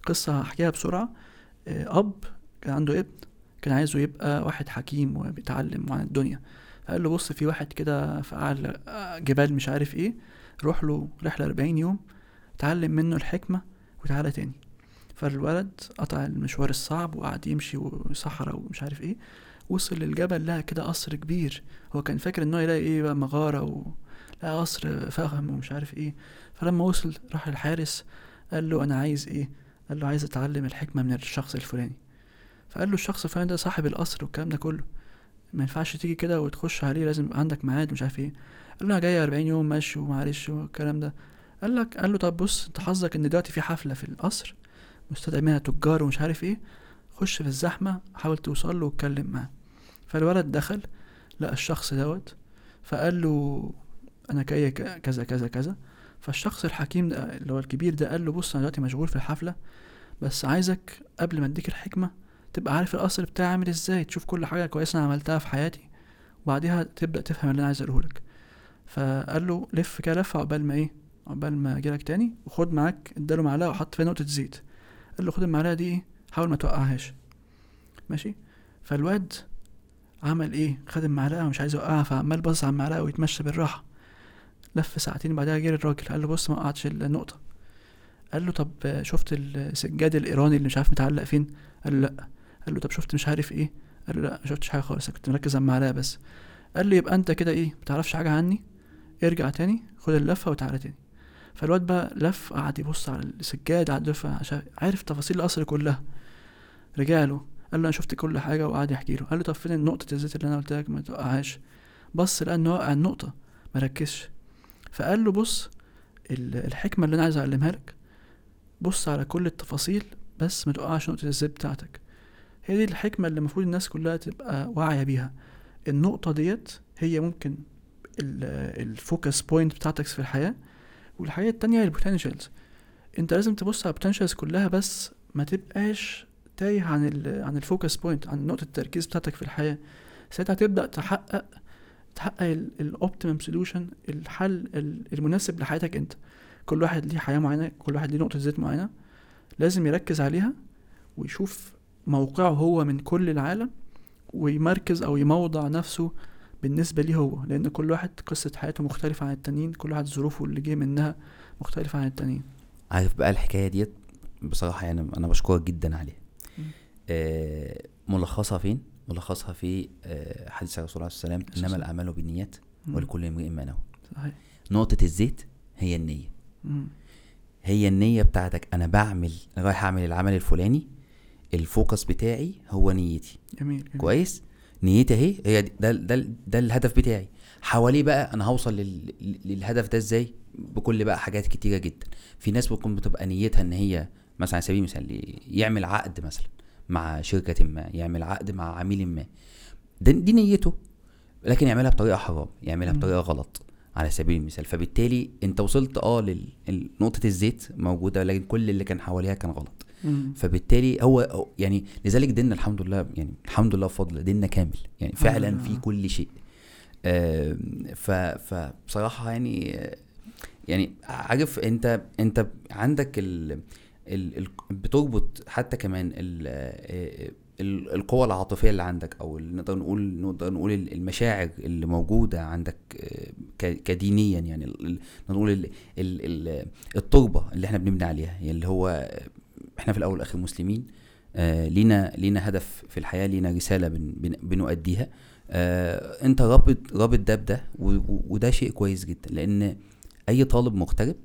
قصة هحكيها بسرعة. آه، أب كان عنده ابن. كان عايزه يبقى واحد حكيم وبيتعلم عن الدنيا. فقال له بص في واحد كده في أعلى جبال مش عارف إيه روح له رحلة أربعين يوم اتعلم منه الحكمة وتعالى تاني. فالولد قطع المشوار الصعب وقعد يمشي وصحراء ومش عارف إيه وصل للجبل لقى كده قصر كبير. هو كان فاكر إن هو يلاقي إيه بقى مغارة و لقى قصر فخم ومش عارف إيه. فلما وصل راح للحارس قال له أنا عايز إيه؟ قال له عايز أتعلم الحكمة من الشخص الفلاني. فقال له الشخص الفلاني ده صاحب القصر والكلام ده كله. ما ينفعش تيجي كده وتخش عليه لازم عندك ميعاد مش عارف إيه. قال له أنا جاي 40 يوم ماشي ومعلش والكلام ده. قال لك قال له طب بص أنت حظك إن دلوقتي في حفلة في القصر مستدعي منها تجار ومش عارف إيه. خش في الزحمة حاول توصل له واتكلم معاه. فالولد دخل لقى الشخص دوت فقال له أنا جاي كذا كذا كذا. فالشخص الحكيم ده اللي هو الكبير ده قال له بص أنا دلوقتي مشغول في الحفلة بس عايزك قبل ما أديك الحكمة تبقى عارف القصر بتاعي عامل إزاي تشوف كل حاجة كويسة أنا عملتها في حياتي وبعديها تبدأ تفهم اللي أنا عايز أقوله لك. فقال له لف كده لفة عقبال ما إيه؟ عقبال ما اجيلك تاني وخد معاك اداله معلقة وحط فيها نقطة زيت. قال له خد المعلقة دي إيه؟ حاول ما توقعهاش. ماشي؟ فالواد عمل إيه؟ خد المعلقة ومش عايز يوقعها فعمال باصص على المعلقة ويتمشى بالراحة. لف ساعتين بعدها جه الراجل قال له بص ما وقعتش النقطة. قال له طب شفت السجاد الإيراني اللي مش عارف متعلق فين؟ قال له لأ. قال له طب شفت مش عارف إيه؟ قال له لا ما شفتش حاجة خالص كنت مركز على المعلقه بس. قال لي يبقى أنت كده إيه متعرفش حاجة عني؟ ارجع تاني خد اللفة وتعالى تاني. فالواد بقى لف قعد يبص على السجاد قعد يلف عشان عارف تفاصيل القصر كلها. رجع له قال له أنا شفت كل حاجة وقعد يحكي له. قال له طب فين نقطه الزيت اللي أنا قلت لك؟ ما توقعهاش. بص لقى انه وقع النقطة ما ركزش. فقال له بص ال- الحكمة اللي أنا عايز أعلمها لك بص على كل التفاصيل بس ما توقعش نقطة الزيت بتاعتك. هي دي الحكمة اللي المفروض الناس كلها تبقى واعية بيها. النقطة ديت هي ممكن ال focus point بتاعتك في الحياة. والحاجة التانية هي ال potentials انت لازم تبص على ال potentials كلها بس ما تبقاش تايه عن ال عن ال focus point عن نقطة التركيز بتاعتك في الحياة. ساعتها تبدا تحقق تحقق ال optimum solution الحل ال- المناسب لحياتك انت. كل واحد ليه حياة معينة كل واحد ليه نقطة زيت معينة. لازم يركز عليها ويشوف موقعه هو من كل العالم ويمركز أو يموضع نفسه بالنسبة ليه هو. لأن كل واحد قصة حياته مختلفة عن التانيين كل واحد ظروفه اللي جه منها مختلفة عن التانيين. عارف بقى الحكاية ديت؟ بصراحة يعني أنا بشكرك جدا عليها. آه ملخصها فين؟ ملخصها في آه حديث الرسول عليه السلام إنما السلام. الأعمال بالنيات. ولكل امرئ ما نوى. صحيح. نقطة الزيت هي النية. مم. هي النية بتاعتك. أنا بعمل رايح أعمل العمل الفلاني ال focus بتاعي هو نيتي. جميل, جميل. كويس؟ نيتي اهي هي ده ده ده الهدف بتاعي. حواليه بقى أنا هوصل لل... للهدف ده إزاي؟ بكل بقى حاجات كتيرة جدا. في ناس بتكون بتبقى نيتها ان هي مثلا على سبيل المثال يعمل عقد مثلا مع شركة ما يعمل عقد مع عميل ما. ده دي نيته لكن يعملها بطريقة حرام يعملها مم. بطريقة غلط على سبيل المثال. فبالتالي انت وصلت آه لل- نقطه الزيت موجودة لكن كل اللي كان حواليها كان غلط. مم. فبالتالي هو يعني لذلك ديننا الحمد لله يعني الحمد لله بفضل ديننا كامل يعني الحمد فعلا لله. في كل شيء ف فبصراحة يعني آه، يعني عارف أنت أنت عندك ال ال ال بتربط حتى كمان ال آه، ال- القوة العاطفية اللي عندك أو ال- نقدر نقول نقدر نقول ال- المشاعر اللي موجودة عندك آه، كدينيا يعني نقدر نقول ال- ال- ال- التربة اللي إحنا بنبني عليها يعني اللي هو إحنا في الأول والآخر مسلمين آه لينا لينا هدف في الحياة لينا رسالة بن بن بنؤديها آه انت رابط رابط ده بده وده شيء كويس جدا لأن أي طالب مغترب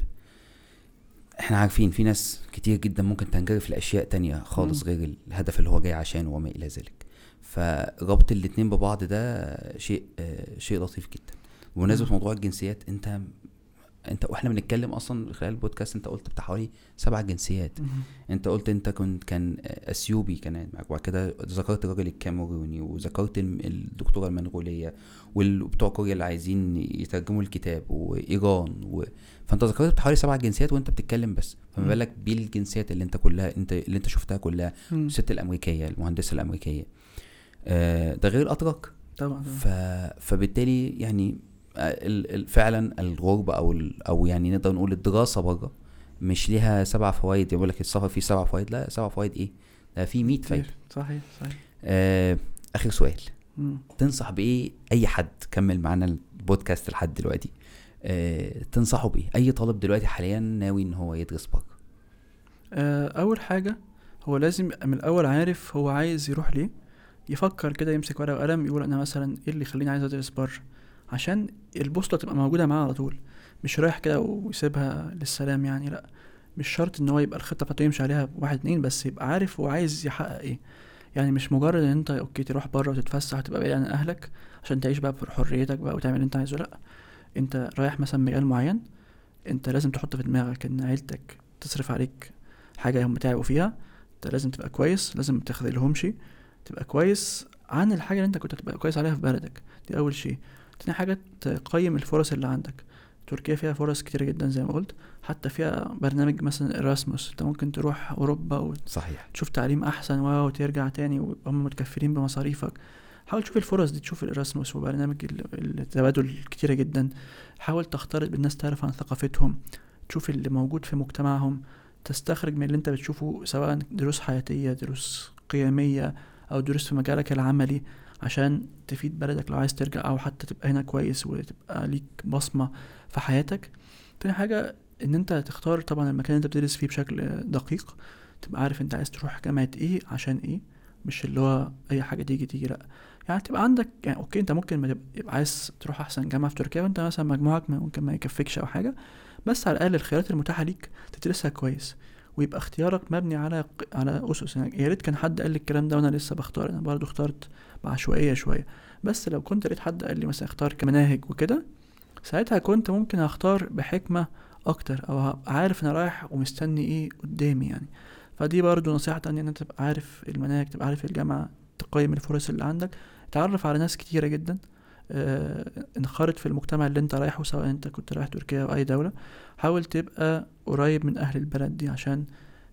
إحنا عارفين في ناس كتير جدا ممكن تنجرف لأشياء تانية خالص مم. غير الهدف اللي هو جاي عشانه وما إلى ذلك فربط الاتنين ببعض ده شيء آه شيء لطيف جدا بمناسبة. موضوع الجنسيات انت انت وإحنا بنتكلم أصلا خلال البودكاست انت قلت بتاع حوالي سبع جنسيات مم. انت قلت انت كنت كان اثيوبي كان معاك وبعد كده ذكرت الراجل الكاميروني وذكرت الدكتورة المنغولية وبتوع كوريا اللي عايزين يترجموا الكتاب وإيران و... فانت ذكرت حوالي سبع جنسيات وانت بتتكلم بس فما. بالك بالجنسيات اللي انت كلها انت اللي انت شفتها كلها. الست الأمريكية المهندسة الأمريكية آه ده غير الاتراك طبعا ف... فبالتالي يعني. فعلا الغربة أو. أو يعني نقدر نقول الدراسة بره مش ليها سبع فوائد. يقول لك السفر فيه سبع فوائد. لا سبع فوائد إيه؟ ده فيه 100 فايدة. صحيح صحيح. آه آخر سؤال. مم. تنصح بإيه أي حد؟ كمل معانا البودكاست لحد دلوقتي. آه تنصحه بإيه؟ أي طالب دلوقتي حاليا ناوي إن هو يدرس بره؟ آه، أول حاجة هو لازم من الأول عارف هو عايز يروح ليه. يفكر كده يمسك ورقة وقلم يقول أنا مثلا إيه اللي يخليني عايز أدرس بره؟ عشان البوصله تبقى موجودة معاه على طول. مش رايح كده ويسيبها للسلام يعني لا. مش شرط إن هو يبقى الخطة بتاعته يمشي عليها واحد اتنين بس يبقى عارف هو عايز يحقق إيه. يعني مش مجرد إن أنت أوكي تروح بره وتتفسح وتبقى بعيد عن أهلك عشان تعيش بقى بحريتك بقى وتعمل اللي أنت عايزه لا. أنت رايح مثلا مجال معين أنت لازم تحط في دماغك إن عيلتك تصرف عليك حاجة هم تعبوا فيها. أنت لازم تبقى كويس لازم متخذلهمش تبقى كويس عن الحاجة اللي أنت كنت هتبقى كويس عليها في بلدك. دي أول شيء. تاني حاجة تقيم الفرص اللي عندك. تركيا فيها فرص كتير جدا زي ما قلت. حتى فيها برنامج مثلا اراسموس أنت ممكن تروح أوروبا صحيح. وتشوف تعليم أحسن و- وترجع تاني وهم متكفلين بمصاريفك. حاول تشوف الفرص دي تشوف الاراسموس وبرنامج ال- التبادل الكتيرة جدا. حاول تختلط بالناس تعرف عن ثقافتهم. تشوف اللي موجود في مجتمعهم. تستخرج من اللي أنت بتشوفه سواء دروس حياتية دروس قيمية أو دروس في مجالك العملي. عشان تفيد بلدك لو عايز ترجع أو حتى تبقى هنا كويس وتبقى ليك بصمة في حياتك. تاني حاجة إن أنت تختار طبعا المكان اللي أنت بتدرس فيه بشكل دقيق. تبقى عارف أنت عايز تروح جامعة إيه عشان إيه. مش اللي هو أي حاجة تيجي تيجي لأ. يعني تبقى عندك يعني okay أنت ممكن ما تبقى عايز تروح أحسن جامعة في تركيا وأنت مثلا مجموعك ممكن ما يكفيكش أو حاجة. بس على الأقل الخيارات المتاحة ليك تدرسها كويس. ويبقى اختيارك مبني على على أسس. يعني يا ريت كان حد قال لي الكلام ده وأنا لسه بختار. أنا برضو اخترت بعشوائية شوية. بس لو كنت لقيت حد قال لي مثلا اختار كمناهج وكده ساعتها كنت ممكن اختار بحكمة أكتر أو عارف أنا رايح ومستني إيه قدامي يعني. فدي برضو نصيحة تانية إن أنت تبقى عارف المناهج تبقى عارف الجامعة تقيم الفرص اللي عندك. تعرف على ناس كتيرة جدا. انخرط في المجتمع اللي أنت رايحه سواء أنت كنت رايح تركيا أو أي دولة حاول تبقى قريب من أهل البلد دي عشان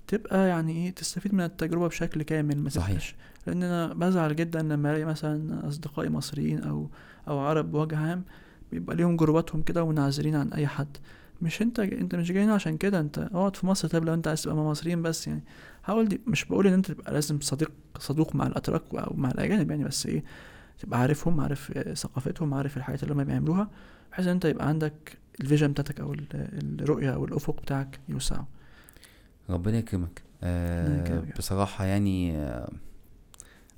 تبقى يعني إيه تستفيد من التجربة بشكل كامل ما صحيح. لأن أنا بزعل جدا لما ألاقي مثلا أصدقائي مصريين أو أو عرب بوجه عام بيبقى ليهم جروباتهم كده ومنعزلين عن أي حد. مش أنت أنت مش جاي هنا عشان كده أنت اقعد في مصر طب لو أنت عايز تبقى مع مصريين بس يعني. حاول دي مش بقول إن أنت تبقى لازم صديق صدوق مع الأتراك أو مع الأجانب يعني بس إيه تبقى عارفهم عارف ثقافتهم عارف الحاجات اللي هم بيعملوها بحيث إن أنت يبقى عندك الفيجن بتاعتك أو ال- الرؤية أو الأفق بتاعك يوسعوا ربنا يكرمك. آه. بصراحة يعني آه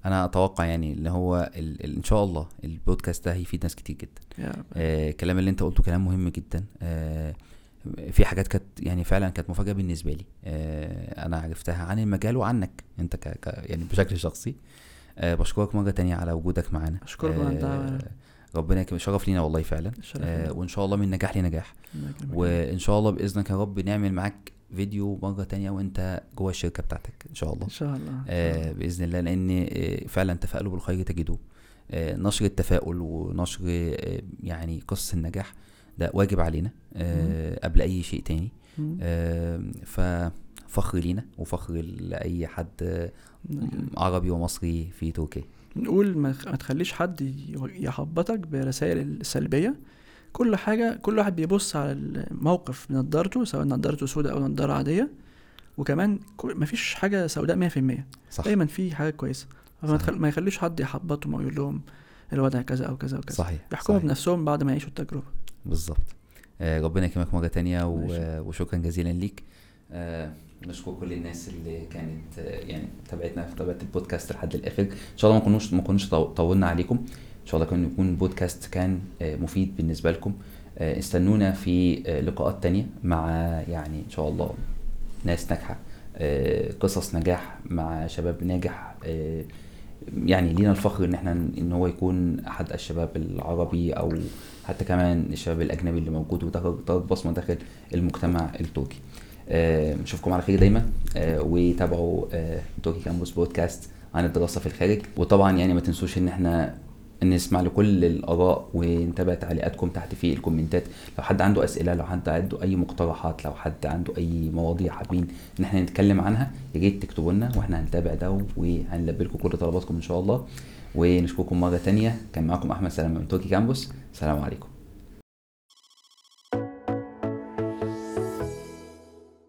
أنا أتوقع يعني ان هو ال ال إن شاء الله البودكاست ده هيفيد ناس كتير جدا. آه الكلام اللي أنت قلته كلام مهم جدا. آه في حاجات كانت يعني فعلا كانت مفاجأة بالنسبة لي. آه، أنا عرفتها عن المجال وعنك أنت ك ك يعني بشكل شخصي. آه، بشكرك مرة تانية على وجودك معانا على الدعوة. ربنا يكرمك. شرف لينا والله فعلا. آه،. وإن شاء الله من نجاح لنجاح. وإن شاء الله بإذنك يا رب نعمل معاك فيديو مرة تانية وأنت جوه الشركة بتاعتك إن شاء الله. إن شاء الله. آه بإذن الله. لأن آه فعلا تفاؤلوا بالخير تجدوه. آه نشر التفاؤل ونشر آه يعني قصص النجاح ده واجب علينا آه قبل أي شيء تاني. آه ففخر لينا وفخر لأي حد آه، عربي ومصري في تركيا. نقول ما ما تخليش حد يحبطك برسائل السلبية. كل حاجة كل واحد بيبص على الموقف بنضارته سواء نضارته سوداء أو نضارة عادية. وكمان كل- مفيش حاجة سوداء مية في المية. صح. دايما في صحيح. تخل... ما يخليش حد يحبطهم أو يقول لهم الوضع كذا أو كذا وكذا صحيح. يحكموا. بنفسهم بعد ما يعيشوا التجربة. بالظبط. ربنا يكرمك مرة تانية. وشكرا جزيلا ليك. آه نشكر كل الناس اللي كانت آه يعني تابعتنا في تابعت البودكاست لحد الآخر. إن شاء الله ما كنوش ما كنوش طو- طولنا عليكم. إن شاء الله كان يكون بودكاست كان آه مفيد بالنسبة لكم. آه استنونا في آه لقاءات تانية مع يعني إن شاء الله ناس ناجحة. آه قصص نجاح مع شباب ناجح. آه يعني لينا الفخر إن إحنا إن هو يكون أحد الشباب العربي أو حتى كمان الشباب الأجنبي اللي موجود ترك بصمه داخل المجتمع التركي. آه، نشوفكم على خير دايما. آه، وتابعوا آه، تركي كامبوس بودكاست عن الدراسة في الخارج. وطبعا يعني ما تنسوش إن إحنا نسمع لكل الآراء ونتابع تعليقاتكم تحت في الكومنتات. لو حد عنده أسئلة لو حد عنده أي مقترحات لو حد عنده أي مواضيع حابين إن إحنا نتكلم عنها يا ريت تكتبوا لنا وإحنا هنتابع ده وهنلبي لكم كل طلباتكم إن شاء الله. ونشكركم مرة تانية. كان معاكم أحمد سلامه من تركي كامبوس. السلام عليكم.